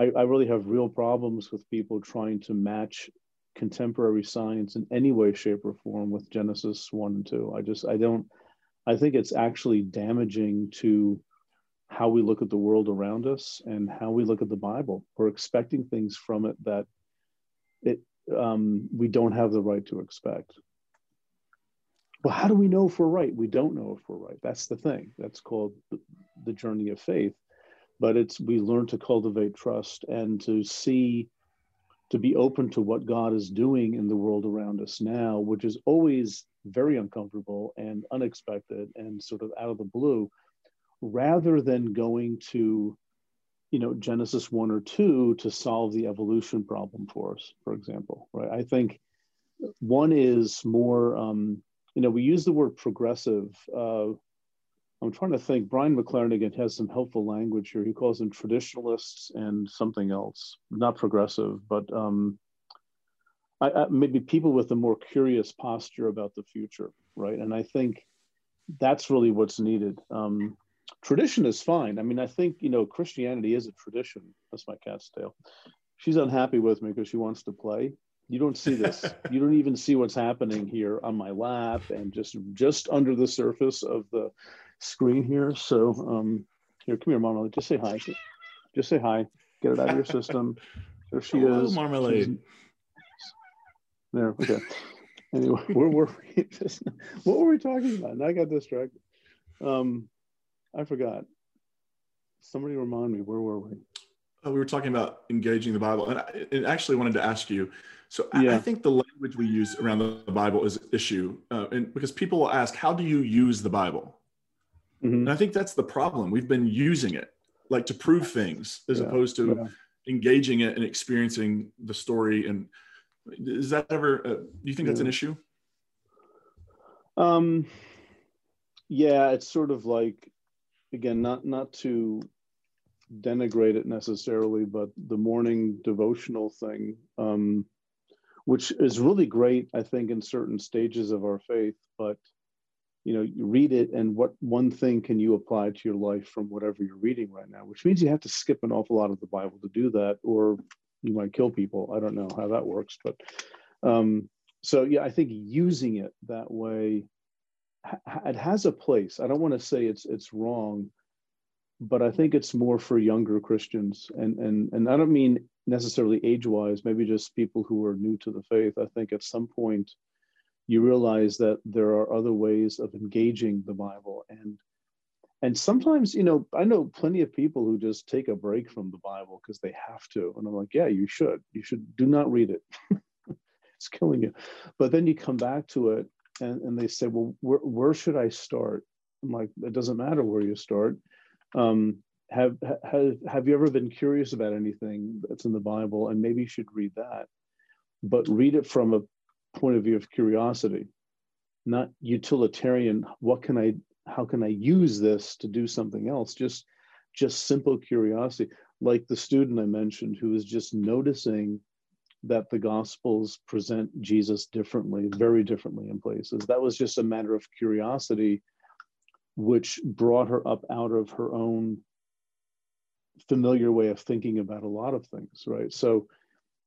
I, I really have real problems with people trying to match contemporary science in any way, shape, or form with Genesis one and two. I just I don't. I think it's actually damaging to how we look at the world around us and how we look at the Bible. We're expecting things from it that it um, we don't have the right to expect. Well, how do we know if we're right? We don't know if we're right. That's the thing. That's called the, the journey of faith. But it's we learn to cultivate trust and to see, to be open to what God is doing in the world around us now, which is always very uncomfortable and unexpected and sort of out of the blue, rather than going to you know genesis 1 or 2 to solve the evolution problem for us for example right? I think one is more um, you know we use the word progressive uh, i'm trying to think brian mclaren again has some helpful language here he calls them traditionalists and something else not progressive but um, I, I, maybe people with a more curious posture about the future right and i think that's really what's needed um, tradition is fine. I mean, I think you know Christianity is a tradition. That's my cat's tail. She's unhappy with me because she wants to play. You don't see this. you don't even see what's happening here on my lap and just just under the surface of the screen here. So um, here, come here, Marmalade. Just say hi. Just say hi. Get it out of your system. There she Hello, is. Marmalade. She's... There. Okay. Anyway, where were we? what were we talking about? And I got distracted. Um, I forgot. Somebody remind me, where were we? Oh, we were talking about engaging the Bible. And I and actually wanted to ask you. So yeah. I, I, think the language we use around the Bible is an issue. Uh, and because people will ask, how do you use the Bible? Mm-hmm. And I think that's the problem. We've been using it like to prove things as yeah. opposed to yeah. engaging it and experiencing the story. And is that ever, uh, do you think that's an issue? Um, yeah, it's sort of like again, not not to denigrate it necessarily, but the morning devotional thing, um, which is really great, I think, in certain stages of our faith. But you know, you read it, and what one thing can you apply to your life from whatever you're reading right now? Which means you have to skip an awful lot of the Bible to do that, or you might kill people. I don't know how that works, but um, so yeah, I think using it that way it has a place. I don't want to say it's it's wrong, but I think it's more for younger Christians, and and and I don't mean necessarily age wise. Maybe just people who are new to the faith. I think at some point you realize that there are other ways of engaging the Bible, and and sometimes you know i know plenty of people who just take a break from the bible because they have to. And i'm like yeah you should. You should do not read it. It's killing you. But then you come back to it and, and they say well where, where should i start? I'm like it doesn't matter where you start. Um, have, have have you ever been curious about anything that's in the bible? And maybe you should read that. But read it from a point of view of curiosity not utilitarian what can i how can I use this to do something else? Just just simple curiosity, like the student I mentioned who was just noticing that the gospels present Jesus differently, very differently in places. That was just a matter of curiosity, which brought her up out of her own familiar way of thinking about a lot of things, right? So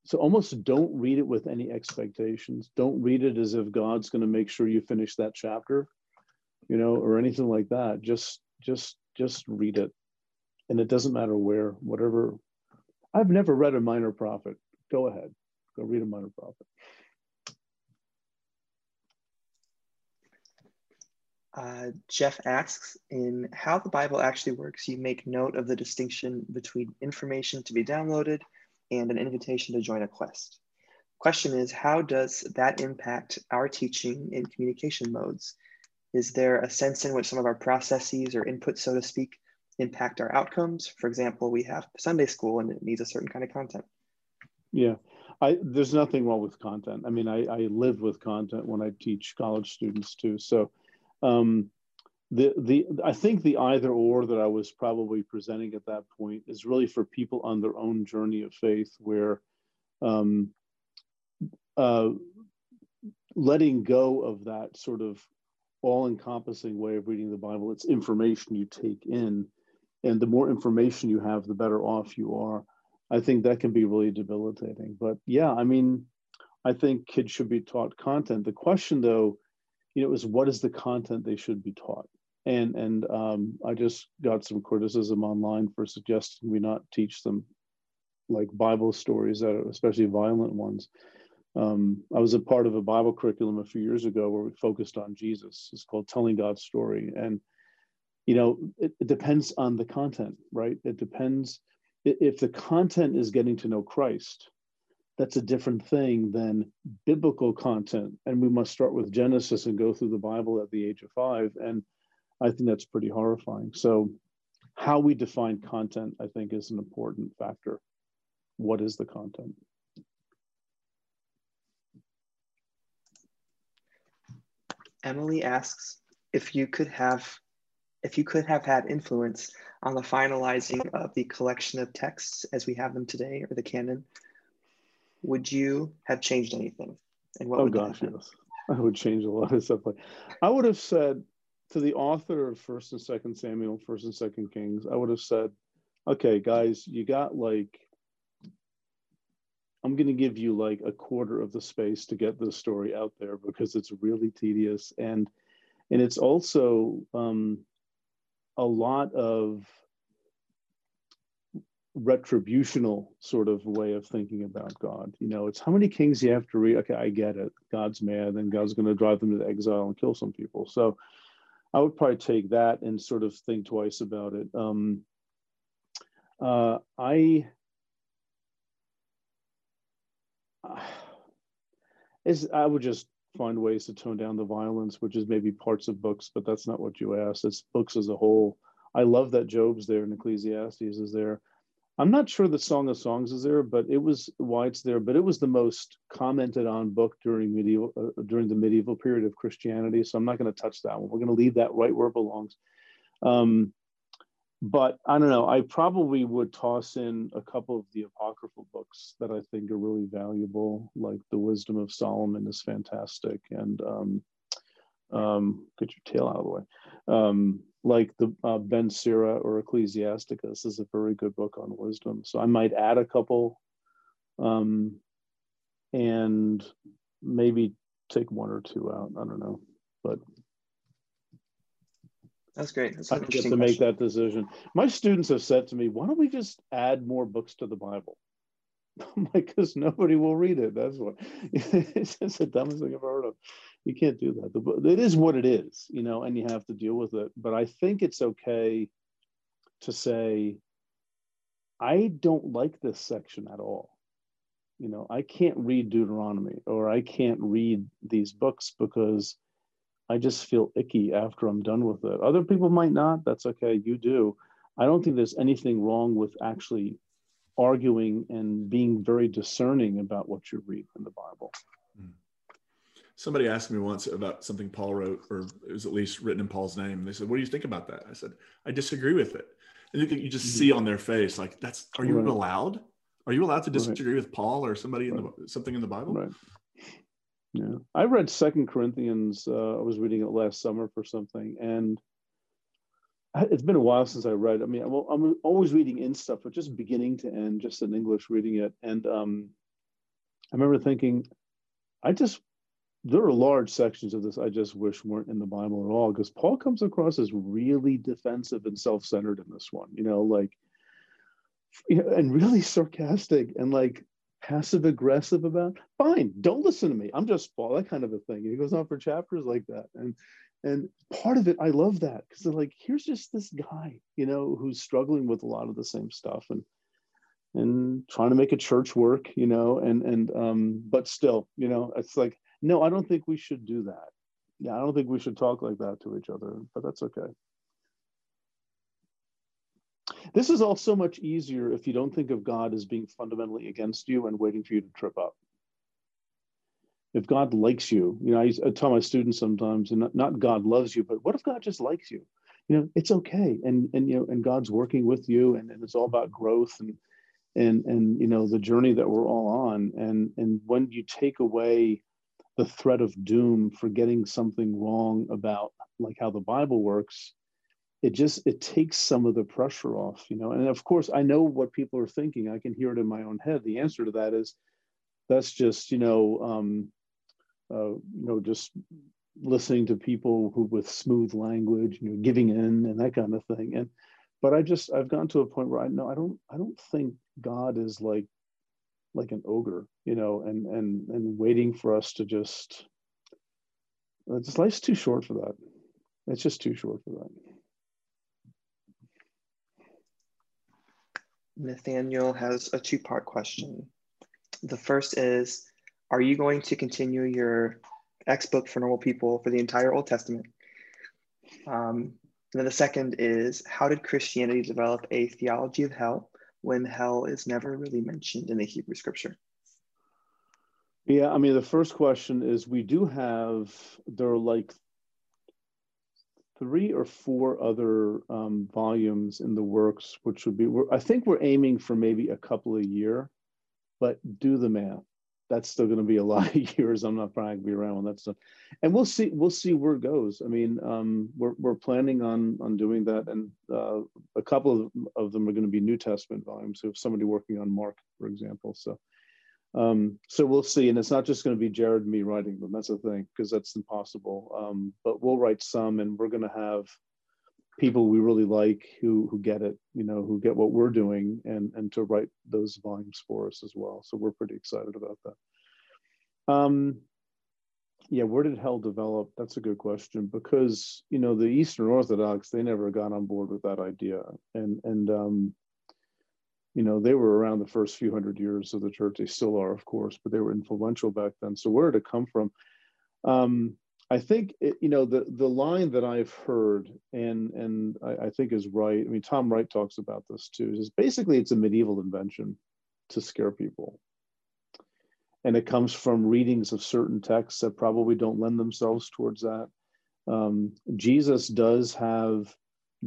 so almost don't read it with any expectations. Don't read it as if God's going to make sure you finish that chapter you know, or anything like that. Just just just read it. And it doesn't matter where, whatever. I've never read a minor prophet. Go ahead. Go read a minor prophet. Uh, Jeff asks, in how the Bible actually works, you make note of the distinction between information to be downloaded and an invitation to join a quest. Question is, how does that impact our teaching in communication modes? Is there a sense in which some of our processes or inputs, so to speak, impact our outcomes? For example, we have Sunday school and it needs a certain kind of content. Yeah, I, there's nothing wrong with content. I mean, I, I live with content when I teach college students too. So, um, the the I think the either or that I was probably presenting at that point is really for people on their own journey of faith, where um, uh, letting go of that sort of all encompassing way of reading the Bible. It's information you take in. And the more information you have, the better off you are. I think that can be really debilitating. But yeah, I mean, I think kids should be taught content. The question, though, you know, is what is the content they should be taught? And and um, I just got some criticism online for suggesting we not teach them like Bible stories, that are especially violent ones. Um, I was a part of a Bible curriculum a few years ago where we focused on Jesus. It's called Telling God's Story. And, you know, it, it depends on the content, right? It depends. If the content is getting to know Christ, that's a different thing than biblical content. And we must start with Genesis and go through the Bible at the age of five. And I think that's pretty horrifying. So, how we define content, I think, is an important factor. What is the content? Emily asks if you could have if you could have had influence on the finalizing of the collection of texts as we have them today or the canon, would you have changed anything? And what oh gosh, yes. I would change a lot of stuff. Like I would have said to the author of First and Second Samuel, First and Second Kings, I would have said, okay, guys, you got like I'm going to give you like a quarter of the space to get this story out there because it's really tedious and and it's also um, a lot of retributional sort of way of thinking about God. You know, it's how many kings you have to read. Okay, I get it. God's mad, and God's going to drive them to exile and kill some people. So I would probably take that and sort of think twice about it. Um, uh, I is I would just find ways to tone down the violence, which is maybe parts of books, but that's not what you asked. It's books as a whole. I love that Job's there and Ecclesiastes is there. I'm not sure the Song of Songs is there, but it was why it's there. But it was the most commented on book during medieval uh, during the medieval period of Christianity. So I'm not going to touch that one. We're going to leave that right where it belongs. Um, but I don't know. I probably would toss in a couple of the apocryphal books that I think are really valuable, like the Wisdom of Solomon is fantastic, and um, um, get your tail out of the way. Like the uh, Ben Sira or Ecclesiasticus is a very good book on wisdom. So I might add a couple, um, and maybe take one or two out. I don't know, but that's great. That's I get to question. make that decision. My students have said to me, "Why don't we just add more books to the Bible?" I'm like, because nobody will read it. That's what. it's the dumbest thing I've ever heard of. You can't do that. It is what it is, you know, and you have to deal with it. But I think it's okay to say, I don't like this section at all. You know, I can't read Deuteronomy or I can't read these books because I just feel icky after I'm done with it. Other people might not. That's okay. You do. I don't think there's anything wrong with actually arguing and being very discerning about what you read in the Bible. Somebody asked me once about something Paul wrote, or it was at least written in Paul's name. And they said, What do you think about that? I said, I disagree with it. And you, just see on their face, like, that's, are you right. allowed? Are you allowed to disagree right. with Paul or somebody in the, something in the Bible? Right. Yeah. I read Second Corinthians. Uh, I was reading it last summer for something. And it's been a while since I read. I mean, I'm, I'm, always reading in stuff, but just beginning to end, just in English, reading it. And um, I remember thinking, I just there are large sections of this I just wish weren't in the Bible at all, because Paul comes across as really defensive and self-centered in this one. You know, like, and really sarcastic and like passive aggressive about. Fine, don't listen to me. I'm just Paul. That kind of a thing. He goes on for chapters like that, and and part of it i love that because they're like here's just this guy you know who's struggling with a lot of the same stuff and and trying to make a church work you know and and um but still you know it's like no i don't think we should do that. Yeah i don't think we should talk like that to each other but that's okay. This is all so much easier if you don't think of god as being fundamentally against you and waiting for you to trip up. If God likes you, you know, I, I tell my students sometimes, and not, not God loves you, but what if God just likes you? You know, it's okay, and and you know, and God's working with you, and, and it's all about growth and and and you know the journey that we're all on, and and when you take away the threat of doom for getting something wrong about like how the Bible works, it just it takes some of the pressure off, you know. And of course, I know what people are thinking. I can hear it in my own head. The answer to that is that's just you know um, uh, you know, just listening to people who with smooth language, you know, giving in and that kind of thing. And but I just I've gotten to a point where I know I don't I don't think God is like like an ogre, you know, and and and waiting for us to just it's life's too short for that. It's just too short for that. Nathaniel has a two-part question. The first is are you going to continue your X book for normal people for the entire Old Testament? Um, and then the second is how did Christianity develop a theology of hell when hell is never really mentioned in the Hebrew scripture? Yeah, I mean, the first question is we do have, there are like three or four other um, volumes in the works, which would be, I think we're aiming for maybe a couple a year, but do the math that's still going to be a lot of years. I'm not probably going to be around when that's done, and we'll see. We'll see where it goes. I mean, um, we're we're planning on on doing that, and uh, a couple of, of them are going to be New Testament volumes. So, if somebody working on Mark, for example, so. Um, so we'll see, and it's not just going to be Jared and me writing them. That's the thing, because that's impossible. Um, but we'll write some, and we're going to have people we really like who who get it, you know, who get what we're doing, and and to write those volumes for us as well. So we're pretty excited about that. Um, yeah, where did hell develop? That's a good question because you know the Eastern Orthodox they never got on board with that idea, and and um, you know they were around the first few hundred years of the church. They still are, of course, but they were influential back then. So where did it come from? Um, I think it, you know the the line that I've heard and and I, I, think is right. I mean, Tom Wright talks about this too. Is basically it's a medieval invention to scare people, and it comes from readings of certain texts that probably don't lend themselves towards that. Um, Jesus does have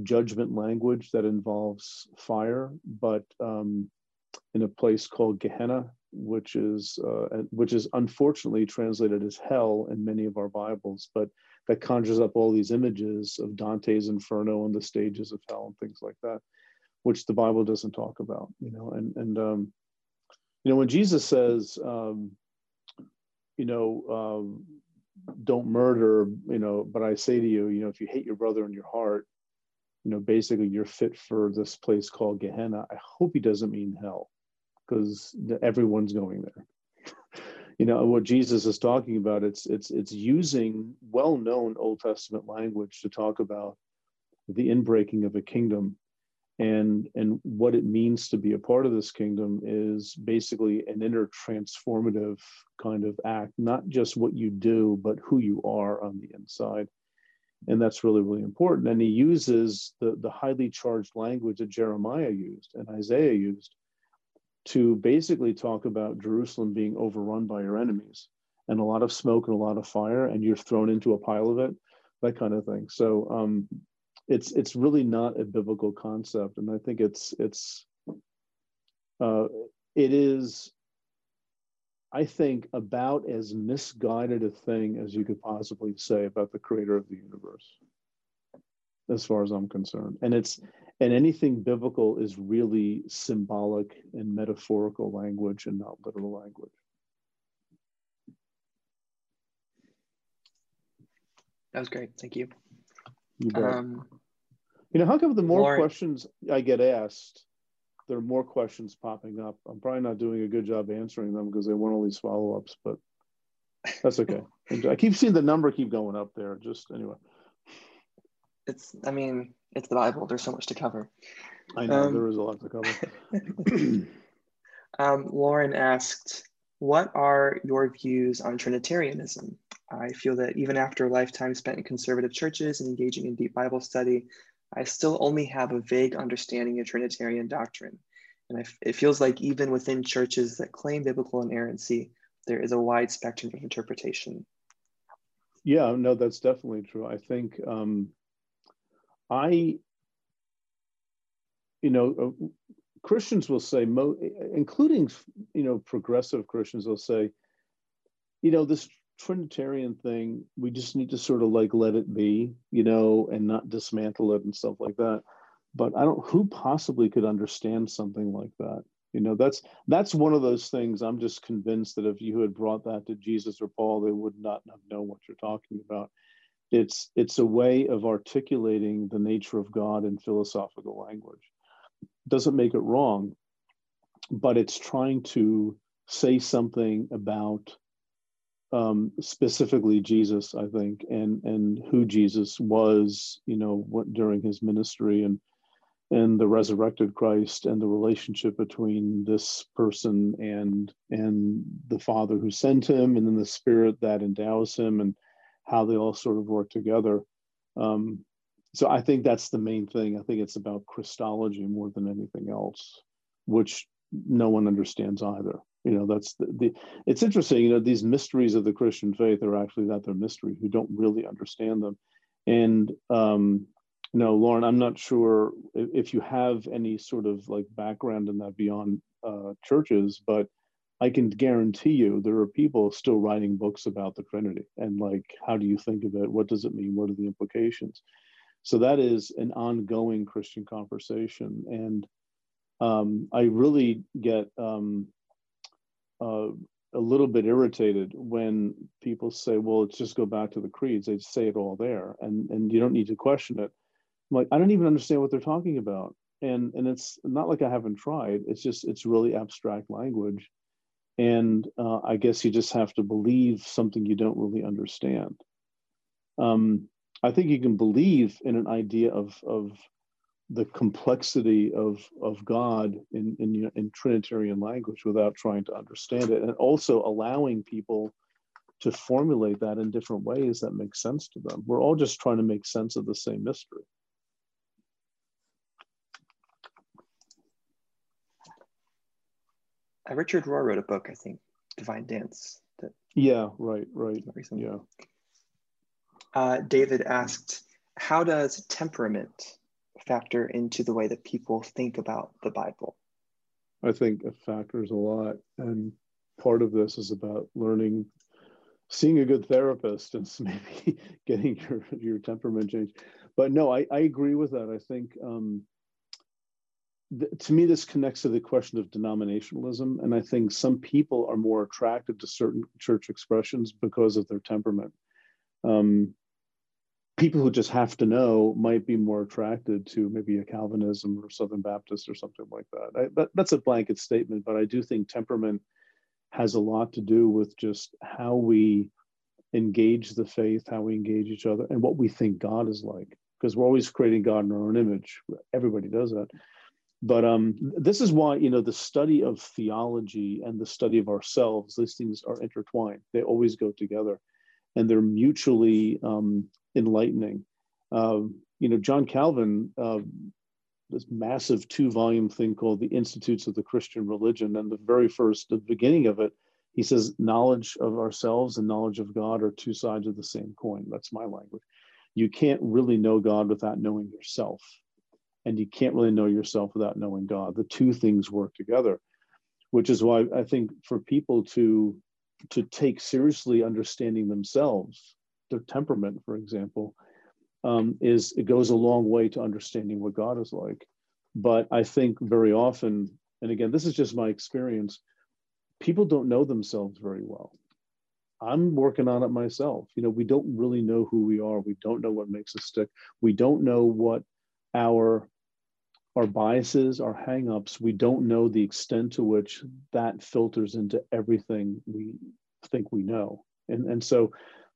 judgment language that involves fire, but um, in a place called Gehenna, which is uh, which is unfortunately translated as hell in many of our Bibles, but that conjures up all these images of Dante's Inferno and the stages of hell and things like that, which the Bible doesn't talk about. You know, and and um, you know when Jesus says, um, you know, um, don't murder, you know, but I say to you, you know, if you hate your brother in your heart, you know, basically you're fit for this place called Gehenna. I hope he doesn't mean hell because everyone's going there. You know what jesus is talking about it's it's it's using well-known old testament language to talk about the inbreaking of a kingdom. And and what it means to be a part of this kingdom is basically an inner transformative kind of act not just what you do but who you are on the inside. And that's really really important. And he uses the the highly charged language that jeremiah used and isaiah used to basically talk about jerusalem being overrun by your enemies and a lot of smoke and a lot of fire and you're thrown into a pile of it that kind of thing. So um, it's it's really not a biblical concept and i think it's it's uh, it is i think about as misguided a thing as you could possibly say about the creator of the universe as far as i'm concerned. And it's and anything biblical is really symbolic and metaphorical language and not literal language that was great thank you you, um, you know, how come the more Lauren, questions I get asked, there are more questions popping up? I'm probably not doing a good job answering them because they want all these follow ups, but that's okay. I keep seeing the number keep going up there. Just anyway. It's, I mean, it's the Bible. There's so much to cover. I know um, there is a lot to cover. um, Lauren asked, What are your views on Trinitarianism? I feel that even after a lifetime spent in conservative churches and engaging in deep Bible study, I still only have a vague understanding of Trinitarian doctrine. And I, it feels like even within churches that claim biblical inerrancy, there is a wide spectrum of interpretation. Yeah, no, that's definitely true. I think um, I, you know, uh, Christians will say, including, you know, progressive Christians will say, you know, this Trinitarian thing, we just need to sort of like let it be, you know, and not dismantle it and stuff like that. But I don't who possibly could understand something like that. You know, that's that's one of those things I'm just convinced that if you had brought that to Jesus or Paul, they would not have known what you're talking about. It's it's a way of articulating the nature of God in philosophical language. Doesn't make it wrong, but it's trying to say something about um, specifically Jesus, I think, and and who Jesus was, you know, what, during his ministry and and the resurrected Christ and the relationship between this person and and the Father who sent him, and then the Spirit that endows him, and how they all sort of work together. Um, so I think that's the main thing. I think it's about Christology more than anything else, which no one understands either you know that's the, the, it's interesting you know these mysteries of the christian faith are actually that they're mystery who don't really understand them and um no lauren i'm not sure if you have any sort of like background in that beyond uh, churches but i can guarantee you there are people still writing books about the trinity and like how do you think of it what does it mean what are the implications so that is an ongoing christian conversation and um, I really get um, uh, a little bit irritated when people say, "Well, let's just go back to the creeds." They say it all there, and and you don't need to question it. I'm like, I don't even understand what they're talking about, and and it's not like I haven't tried. It's just it's really abstract language, and uh, I guess you just have to believe something you don't really understand. Um, I think you can believe in an idea of of the complexity of of God in, in in Trinitarian language without trying to understand it, and also allowing people to formulate that in different ways that make sense to them. We're all just trying to make sense of the same mystery. Uh, Richard Rohr wrote a book, I think, Divine Dance. That yeah, right, right. Recently. Yeah. Uh, David asked, "How does temperament factor into the way that people think about the Bible? I think it factors a lot. And part of this is about learning, seeing a good therapist and maybe getting your, your temperament changed. But no, I, I agree with that. I think um, to me, this connects to the question of denominationalism. And I think some people are more attracted to certain church expressions because of their temperament. Um, people who just have to know might be more attracted to maybe a Calvinism or Southern Baptist or something like that. I, that that's a blanket statement, but I do think temperament has a lot to do with just how we engage the faith, how we engage each other, and what we think God is like. Because we're always creating God in our own image. Everybody does that. But um, this is why you know the study of theology and the study of ourselves; these things are intertwined. They always go together, and they're mutually um, enlightening. Uh, you know, John Calvin, uh, this massive two-volume thing called the Institutes of the Christian Religion, and the very first, the beginning of it, he says knowledge of ourselves and knowledge of God are two sides of the same coin. That's my language. You can't really know God without knowing yourself, and you can't really know yourself without knowing God. The two things work together, which is why I think for people to to take seriously understanding themselves their temperament, for example, um, is it goes a long way to understanding what God is like. But I think very often, and again, this is just my experience, people don't know themselves very well. I'm working on it myself. You know, we don't really know who we are. We don't know what makes us stick. We don't know what our our biases, our hangups. We don't know the extent to which that filters into everything we think we know. And and so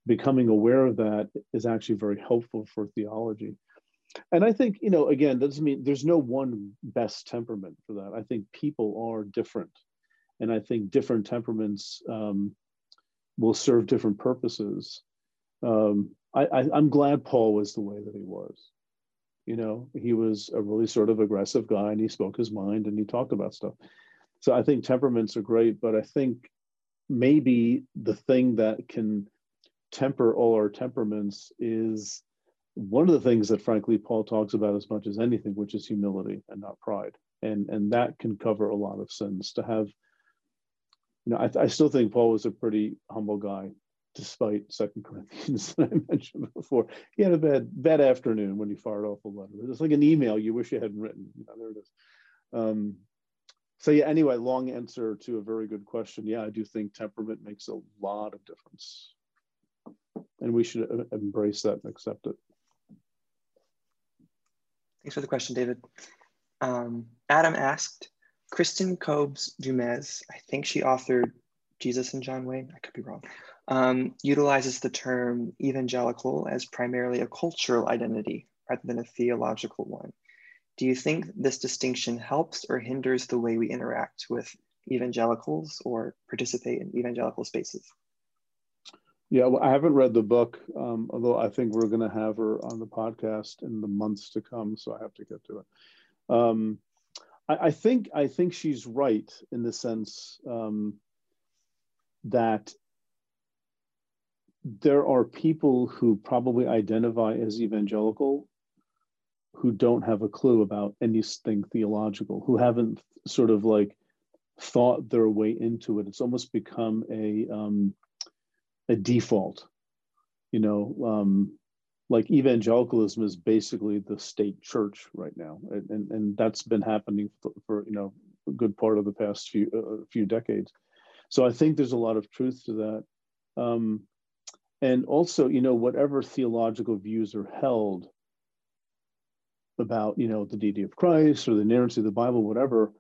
becoming aware of that is actually very helpful for theology. And I think, you know, again, that doesn't mean there's no one best temperament for that. I think people are different. And I think different temperaments um, will serve different purposes. Um, I, I, I'm glad Paul was the way that he was. You know, he was a really sort of aggressive guy and he spoke his mind and he talked about stuff. So I think temperaments are great, but I think maybe the thing that can temper all our temperaments is one of the things that frankly paul talks about as much as anything which is humility and not pride and and that can cover a lot of sins to have you know i, I still think paul was a pretty humble guy despite second corinthians that i mentioned before. He had a bad bad afternoon when he fired off a letter. It's like an email you wish you hadn't written. There it is. Um, so yeah anyway long answer to a very good question. Yeah i do think temperament makes a lot of difference. And we should uh, embrace that and accept it. Thanks for the question, David. Um, Adam asked, Kristen Kobes Du Mez, I think she authored Jesus and John Wayne, I could be wrong, um, utilizes the term evangelical as primarily a cultural identity rather than a theological one. Do you think this distinction helps or hinders the way we interact with evangelicals or participate in evangelical spaces? Yeah, well, I haven't read the book, um, although I think we're going to have her on the podcast in the months to come, so I have to get to it. Um, I, I, think I think she's right in the sense um, that there are people who probably identify as evangelical who don't have a clue about anything theological, who haven't sort of like thought their way into it. It's almost become a um, a default. You know, um, like evangelicalism is basically the state church right now, and and, and that's been happening for, for, you know a good part of the past few uh, few decades. So I think there's a lot of truth to that. Um, and also, you know, whatever theological views are held about, you know, the deity of Christ or the inerrancy of the Bible, whatever,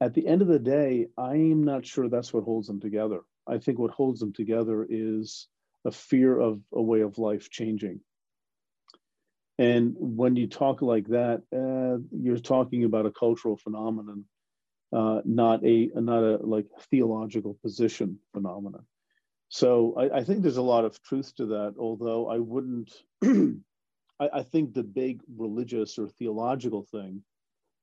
at the end of the day, I'm not sure that's what holds them together. I think what holds them together is a fear of a way of life changing. And when you talk like that, uh, you're talking about a cultural phenomenon, uh, not a not a like theological position phenomenon. So I, I think there's a lot of truth to that. Although I wouldn't, I, I think the big religious or theological thing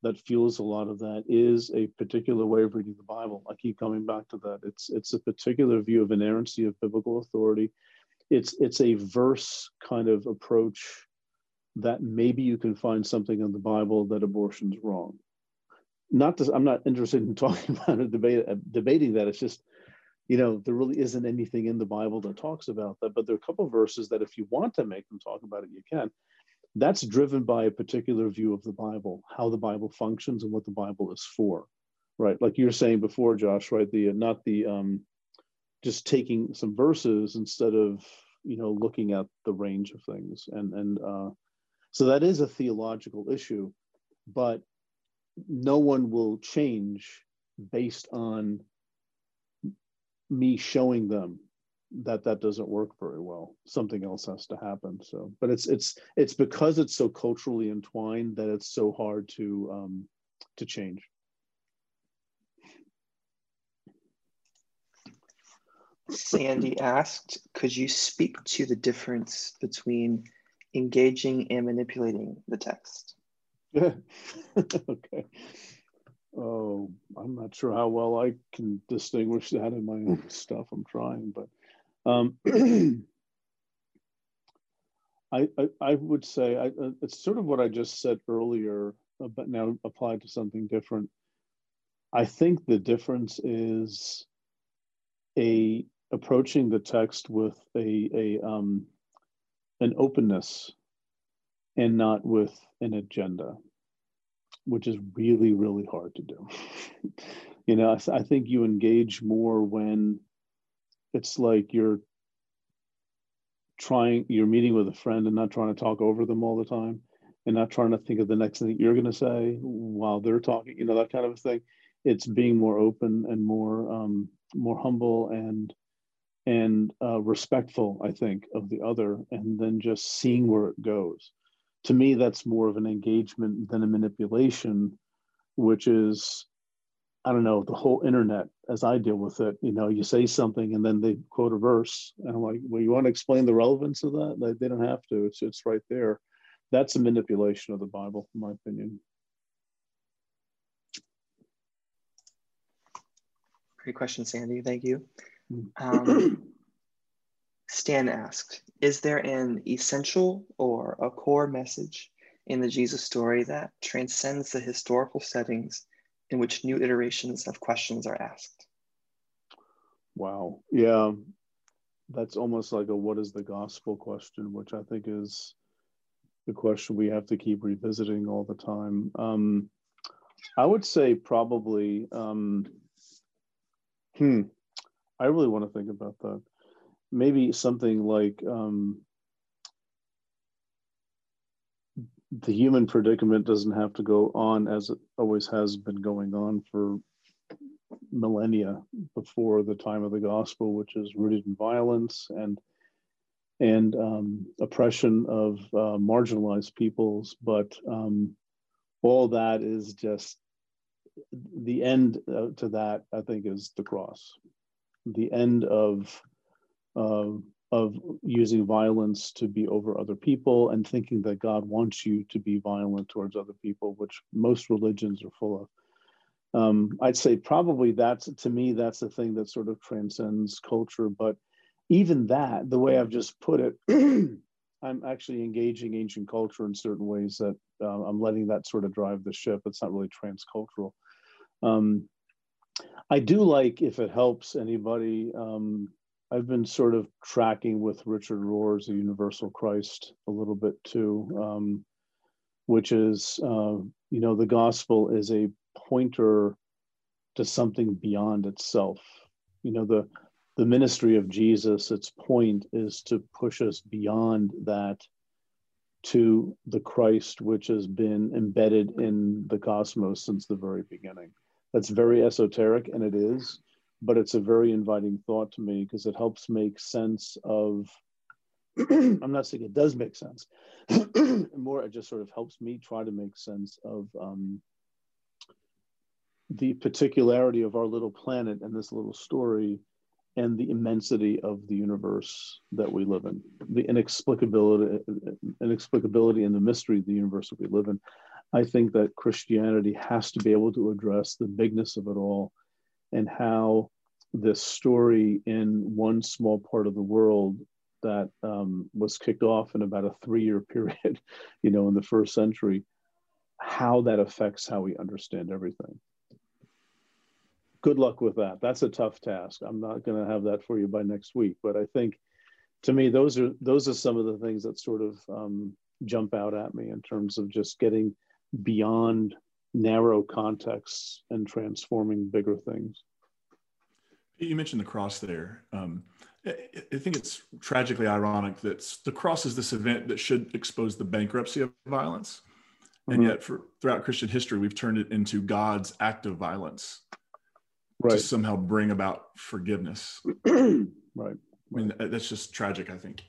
that fuels a lot of that is a particular way of reading the Bible. I keep coming back to that. It's it's a particular view of inerrancy of biblical authority. It's it's a verse kind of approach that maybe you can find something in the Bible that abortion's wrong. Not to, I'm not interested in talking about it, debate, uh, debating that. It's just, you know, there really isn't anything in the Bible that talks about that. But there are a couple verses that if you want to make them talk about it, you can that's driven by a particular view of the Bible, how the Bible functions and what the Bible is for, right? Like you were saying before, Josh, right? The not the um, just taking some verses instead of you know looking at the range of things and and uh, so that is a theological issue but no one will change based on me showing them that that doesn't work very well. Something else has to happen. So but it's it's it's because it's so culturally entwined that it's so hard to um to change. Sandy asked could you speak to the difference between engaging and manipulating the text? Yeah okay oh i'm not sure how well i can distinguish that in my own stuff i'm trying but um, I, I, I would say I, uh, it's sort of what I just said earlier, uh, but now applied to something different. I think the difference is a approaching the text with a a um, an openness and not with an agenda, which is really really hard to do. you know, I, I think you engage more when it's like you're trying you're meeting with a friend and not trying to talk over them all the time and not trying to think of the next thing you're going to say while they're talking you know that kind of a thing it's being more open and more um, more humble and and uh, respectful i think of the other and then just seeing where it goes to me that's more of an engagement than a manipulation which is I don't know, the whole internet as I deal with it. You know, you say something and then they quote a verse. And I'm like, well, you want to explain the relevance of that? They, they don't have to. It's it's right there. That's a manipulation of the Bible, in my opinion. Great question, Sandy. Thank you. Hmm. Um, Stan asked, is there an essential or a core message in the Jesus story that transcends the historical settings in which new iterations of questions are asked. Wow. Yeah. That's almost like a what is the gospel question, which I think is the question we have to keep revisiting all the time. Um, I would say probably, um, hmm, I really want to think about that. Maybe something like um, the human predicament doesn't have to go on as it always has been going on for millennia before the time of the gospel, which is rooted in violence and and um, oppression of uh, marginalized peoples. But um, all that is just the end uh, to that. I think is the cross, the end of uh, of using violence to be over other people and thinking that God wants you to be violent towards other people, which most religions are full of. Um, I'd say probably that's to me that's the thing that sort of transcends culture. But even that, the way I've just put it, I'm actually engaging ancient culture in certain ways that uh, I'm letting that sort of drive the ship. It's not really transcultural. Um, I do like, if it helps anybody, um, I've been sort of tracking with Richard Rohr's The Universal Christ a little bit too, um, which is, uh, you know, the gospel is a pointer to something beyond itself. You know, the the ministry of Jesus, its point is to push us beyond that to the Christ which has been embedded in the cosmos since the very beginning. That's very esoteric, and it is but it's a very inviting thought to me because it helps make sense of i'm not saying it does make sense more it just sort of helps me try to make sense of um, the particularity of our little planet and this little story and the immensity of the universe that we live in the inexplicability inexplicability and the mystery of the universe that we live in. I think that christianity has to be able to address the bigness of it all and how this story in one small part of the world that um, was kicked off in about a three-year period, you know, in the first century, how that affects how we understand everything. Good luck with that. That's a tough task. I'm not going to have that for you by next week, but I think, to me, those are those are some of the things that sort of um, jump out at me in terms of just getting beyond narrow contexts and transforming bigger things. You mentioned the cross there. Um, I think it's tragically ironic that the cross is this event that should expose the bankruptcy of violence. Mm-hmm. And yet, for, throughout Christian history, we've turned it into God's act of violence right. to somehow bring about forgiveness. right. I mean, that's just tragic, I think.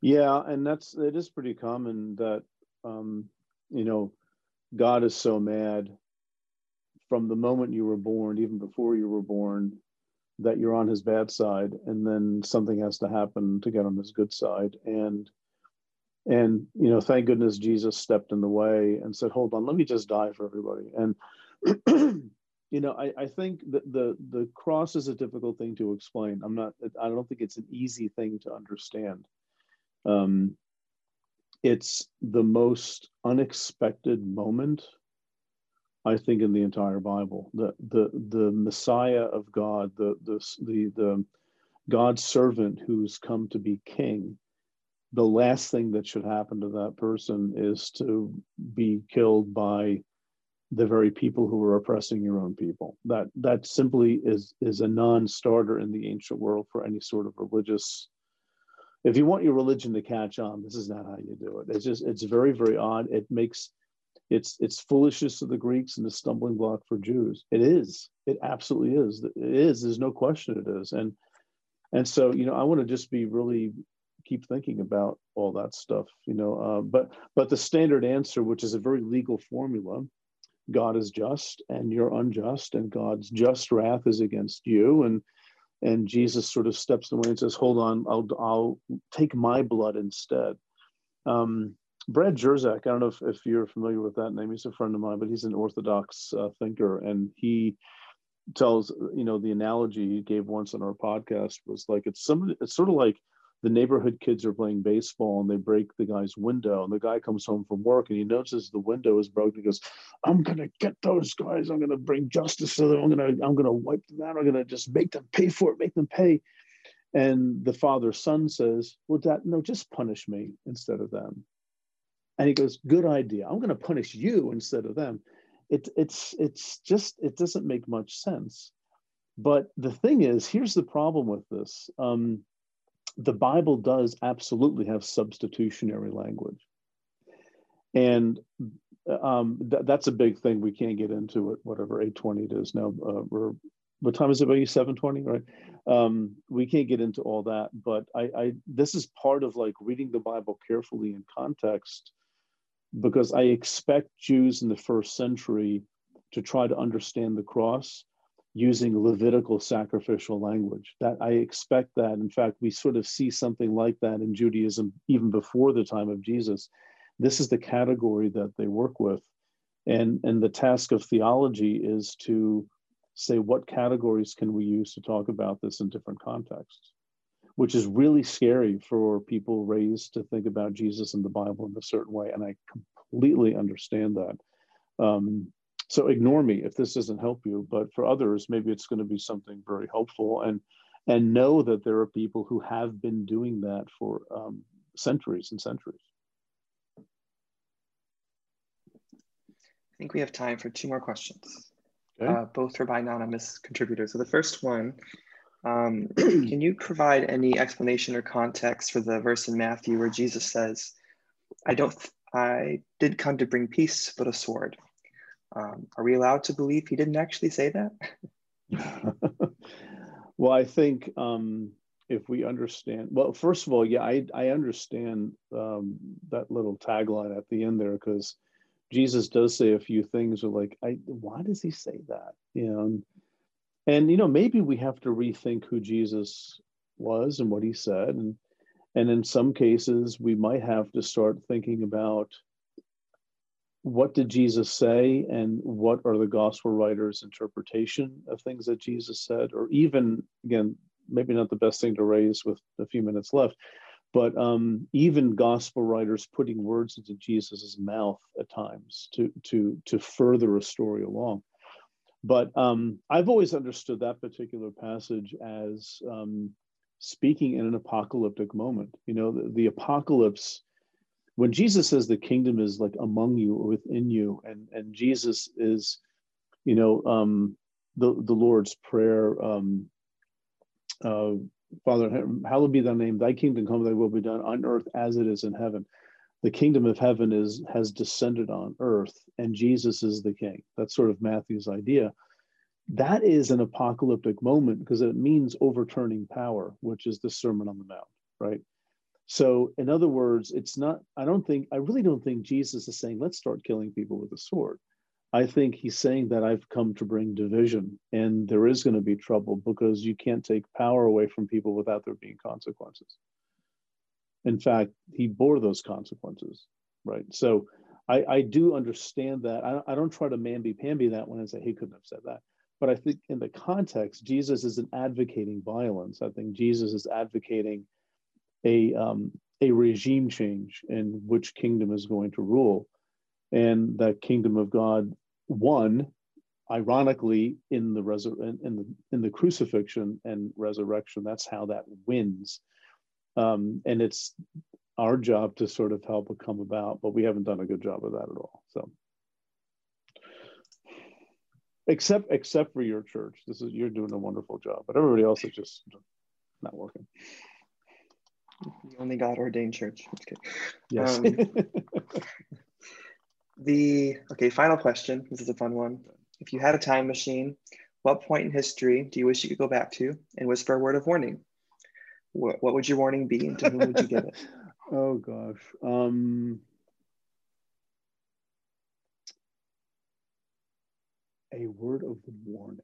Yeah, and that's it is pretty common that um, you know God is so mad from the moment you were born, even before you were born, that you're on his bad side and then something has to happen to get on his good side. And and you know thank goodness jesus stepped in the way and said hold on let me just die for everybody. And you know i, I think that the the cross is a difficult thing to explain. I'm not i don't think it's an easy thing to understand. Um it's the most unexpected moment I think in the entire Bible. The the the Messiah of God, the the the, the God's servant who's come to be king. The last thing that should happen to that person is to be killed by the very people who are oppressing your own people. That that simply is is a non-starter in the ancient world for any sort of religious. If you want your religion to catch on, this is not how you do it. It's just it's very very odd. It makes it's it's foolishness of the Greeks and the stumbling block for Jews. It is. It absolutely is. It is. There's no question it is. And and so you know, I want to just be really keep thinking about all that stuff. You know, uh, but but the standard answer, which is a very legal formula, God is just and you're unjust, and God's just wrath is against you, and and Jesus sort of steps away and says, "Hold on, I'll I'll take my blood instead." Um, Brad Jersak, I don't know if, if you're familiar with that name. He's a friend of mine, but he's an Orthodox uh, thinker, and he tells you know the analogy he gave once on our podcast was like it's some it's sort of like the neighborhood kids are playing baseball and they break the guy's window and the guy comes home from work and he notices the window is broken. He goes i'm gonna get those guys. I'm gonna bring justice to them. I'm gonna i'm gonna wipe them out. I'm gonna just make them pay for it make them pay. And the father son says well dad no just punish me instead of them and he goes, "Good idea. I'm going to punish you instead of them." It, it's it's just it doesn't make much sense. But the thing is, here's the problem with this: um, the Bible does absolutely have substitutionary language, and um, th- that's a big thing. We can't get into it. Whatever eight twenty it is now. Uh, we're what time is it? About seven twenty, right? Um, we can't get into all that, but I, I this is part of like reading the Bible carefully in context because I expect Jews in the first century to try to understand the cross using Levitical sacrificial language. That I expect that. In fact, we sort of see something like that in Judaism even before the time of Jesus. This is the category that they work with. And, and the task of theology is to say what categories can we use to talk about this in different contexts which is really scary for people raised to think about Jesus and the Bible in a certain way. And I completely understand that. Um, so ignore me if this doesn't help you, but for others, maybe it's going to be something very helpful. And and know that there are people who have been doing that for um, centuries and centuries. I think we have time for two more questions, okay. uh, both for by anonymous contributors. So the first one um, can you provide any explanation or context for the verse in Matthew where Jesus says, "I don't, I did come to bring peace, but a sword"? Um, are we allowed to believe he didn't actually say that? well, I think um, if we understand, well, first of all, yeah, I I understand um, that little tagline at the end there because Jesus does say a few things. Are like, I why does he say that? You know. And, and you know maybe we have to rethink who jesus was and what he said. And and in some cases we might have to start thinking about what did jesus say and what are the gospel writers interpretation of things that jesus said? Or even again maybe not the best thing to raise with a few minutes left but um, even gospel writers putting words into jesus's mouth at times to to to further a story along but um, I've always understood that particular passage as um, speaking in an apocalyptic moment. You know, the, the, apocalypse, when Jesus says the kingdom is like among you or within you, and, and Jesus is, you know, um, the the Lord's prayer. Um, uh, Father, hallowed be thy name. Thy kingdom come. Thy will be done on earth as it is in heaven. The kingdom of heaven is has descended on earth, and Jesus is the King. That's sort of Matthew's idea. That is an apocalyptic moment because it means overturning power, which is the Sermon on the Mount, right? So, in other words, it's not, I don't think, I really don't think Jesus is saying, let's start killing people with a sword. I think he's saying that I've come to bring division and there is going to be trouble because you can't take power away from people without there being consequences. In fact, he bore those consequences, right? So I, I do understand that. I, I don't try to mamby-pamby that one and say he couldn't have said that. But I think in the context, Jesus isn't advocating violence. I think Jesus is advocating a um, a regime change in which kingdom is going to rule, and that kingdom of God won, ironically, in the resur- in the in the crucifixion and resurrection. That's how that wins, um, and it's our job to sort of help it come about. But we haven't done a good job of that at all. So except except for your church this is you're doing a wonderful job but everybody else is just not working the only God ordained church. Yes. Um, the okay, final question. This is a fun one. If you had a time machine, what point in history do you wish you could go back to and whisper a word of warning? What, what would your warning be and to whom would you give it? oh gosh. Um, a word of warning.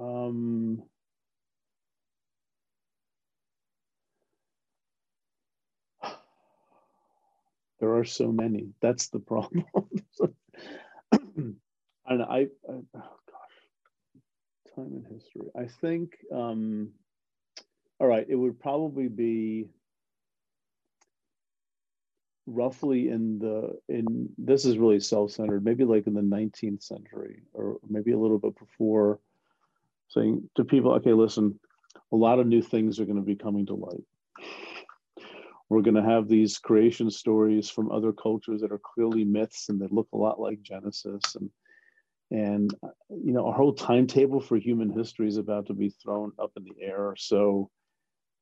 Oh, um, There are so many. That's the problem. and I, I, oh in history. I think, um, all right, it would probably be roughly in the in this is really self-centered maybe like in the 19th century or maybe a little bit before saying to people okay listen a lot of new things are going to be coming to light we're going to have these creation stories from other cultures that are clearly myths and they look a lot like Genesis. And, and you know, our whole timetable for human history is about to be thrown up in the air. So,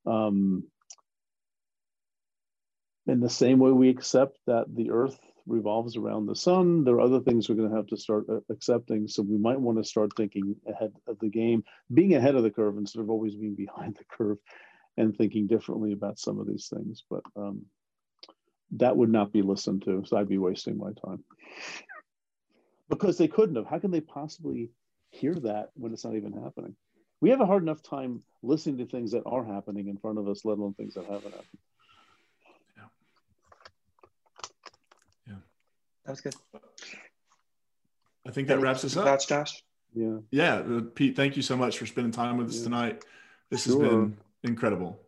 um, in the same way we accept that the earth revolves around the sun, there are other things we're going to have to start uh, accepting. So we might want to start thinking ahead of the game, being ahead of the curve instead of always being behind the curve and thinking differently about some of these things. But um, that would not be listened to. So I'd be wasting my time because they couldn't have. How can they possibly hear that when it's not even happening? We have a hard enough time listening to things that are happening in front of us, let alone things that haven't happened. Yeah. Yeah. That was good. I think that Any wraps us up. Thoughts, Josh? Yeah. Yeah. Uh, Pete, thank you so much for spending time with us yeah. tonight. This sure. has been incredible.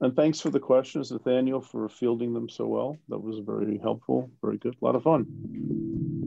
And thanks for the questions, Nathaniel, for fielding them so well. That was very helpful, very good, a lot of fun.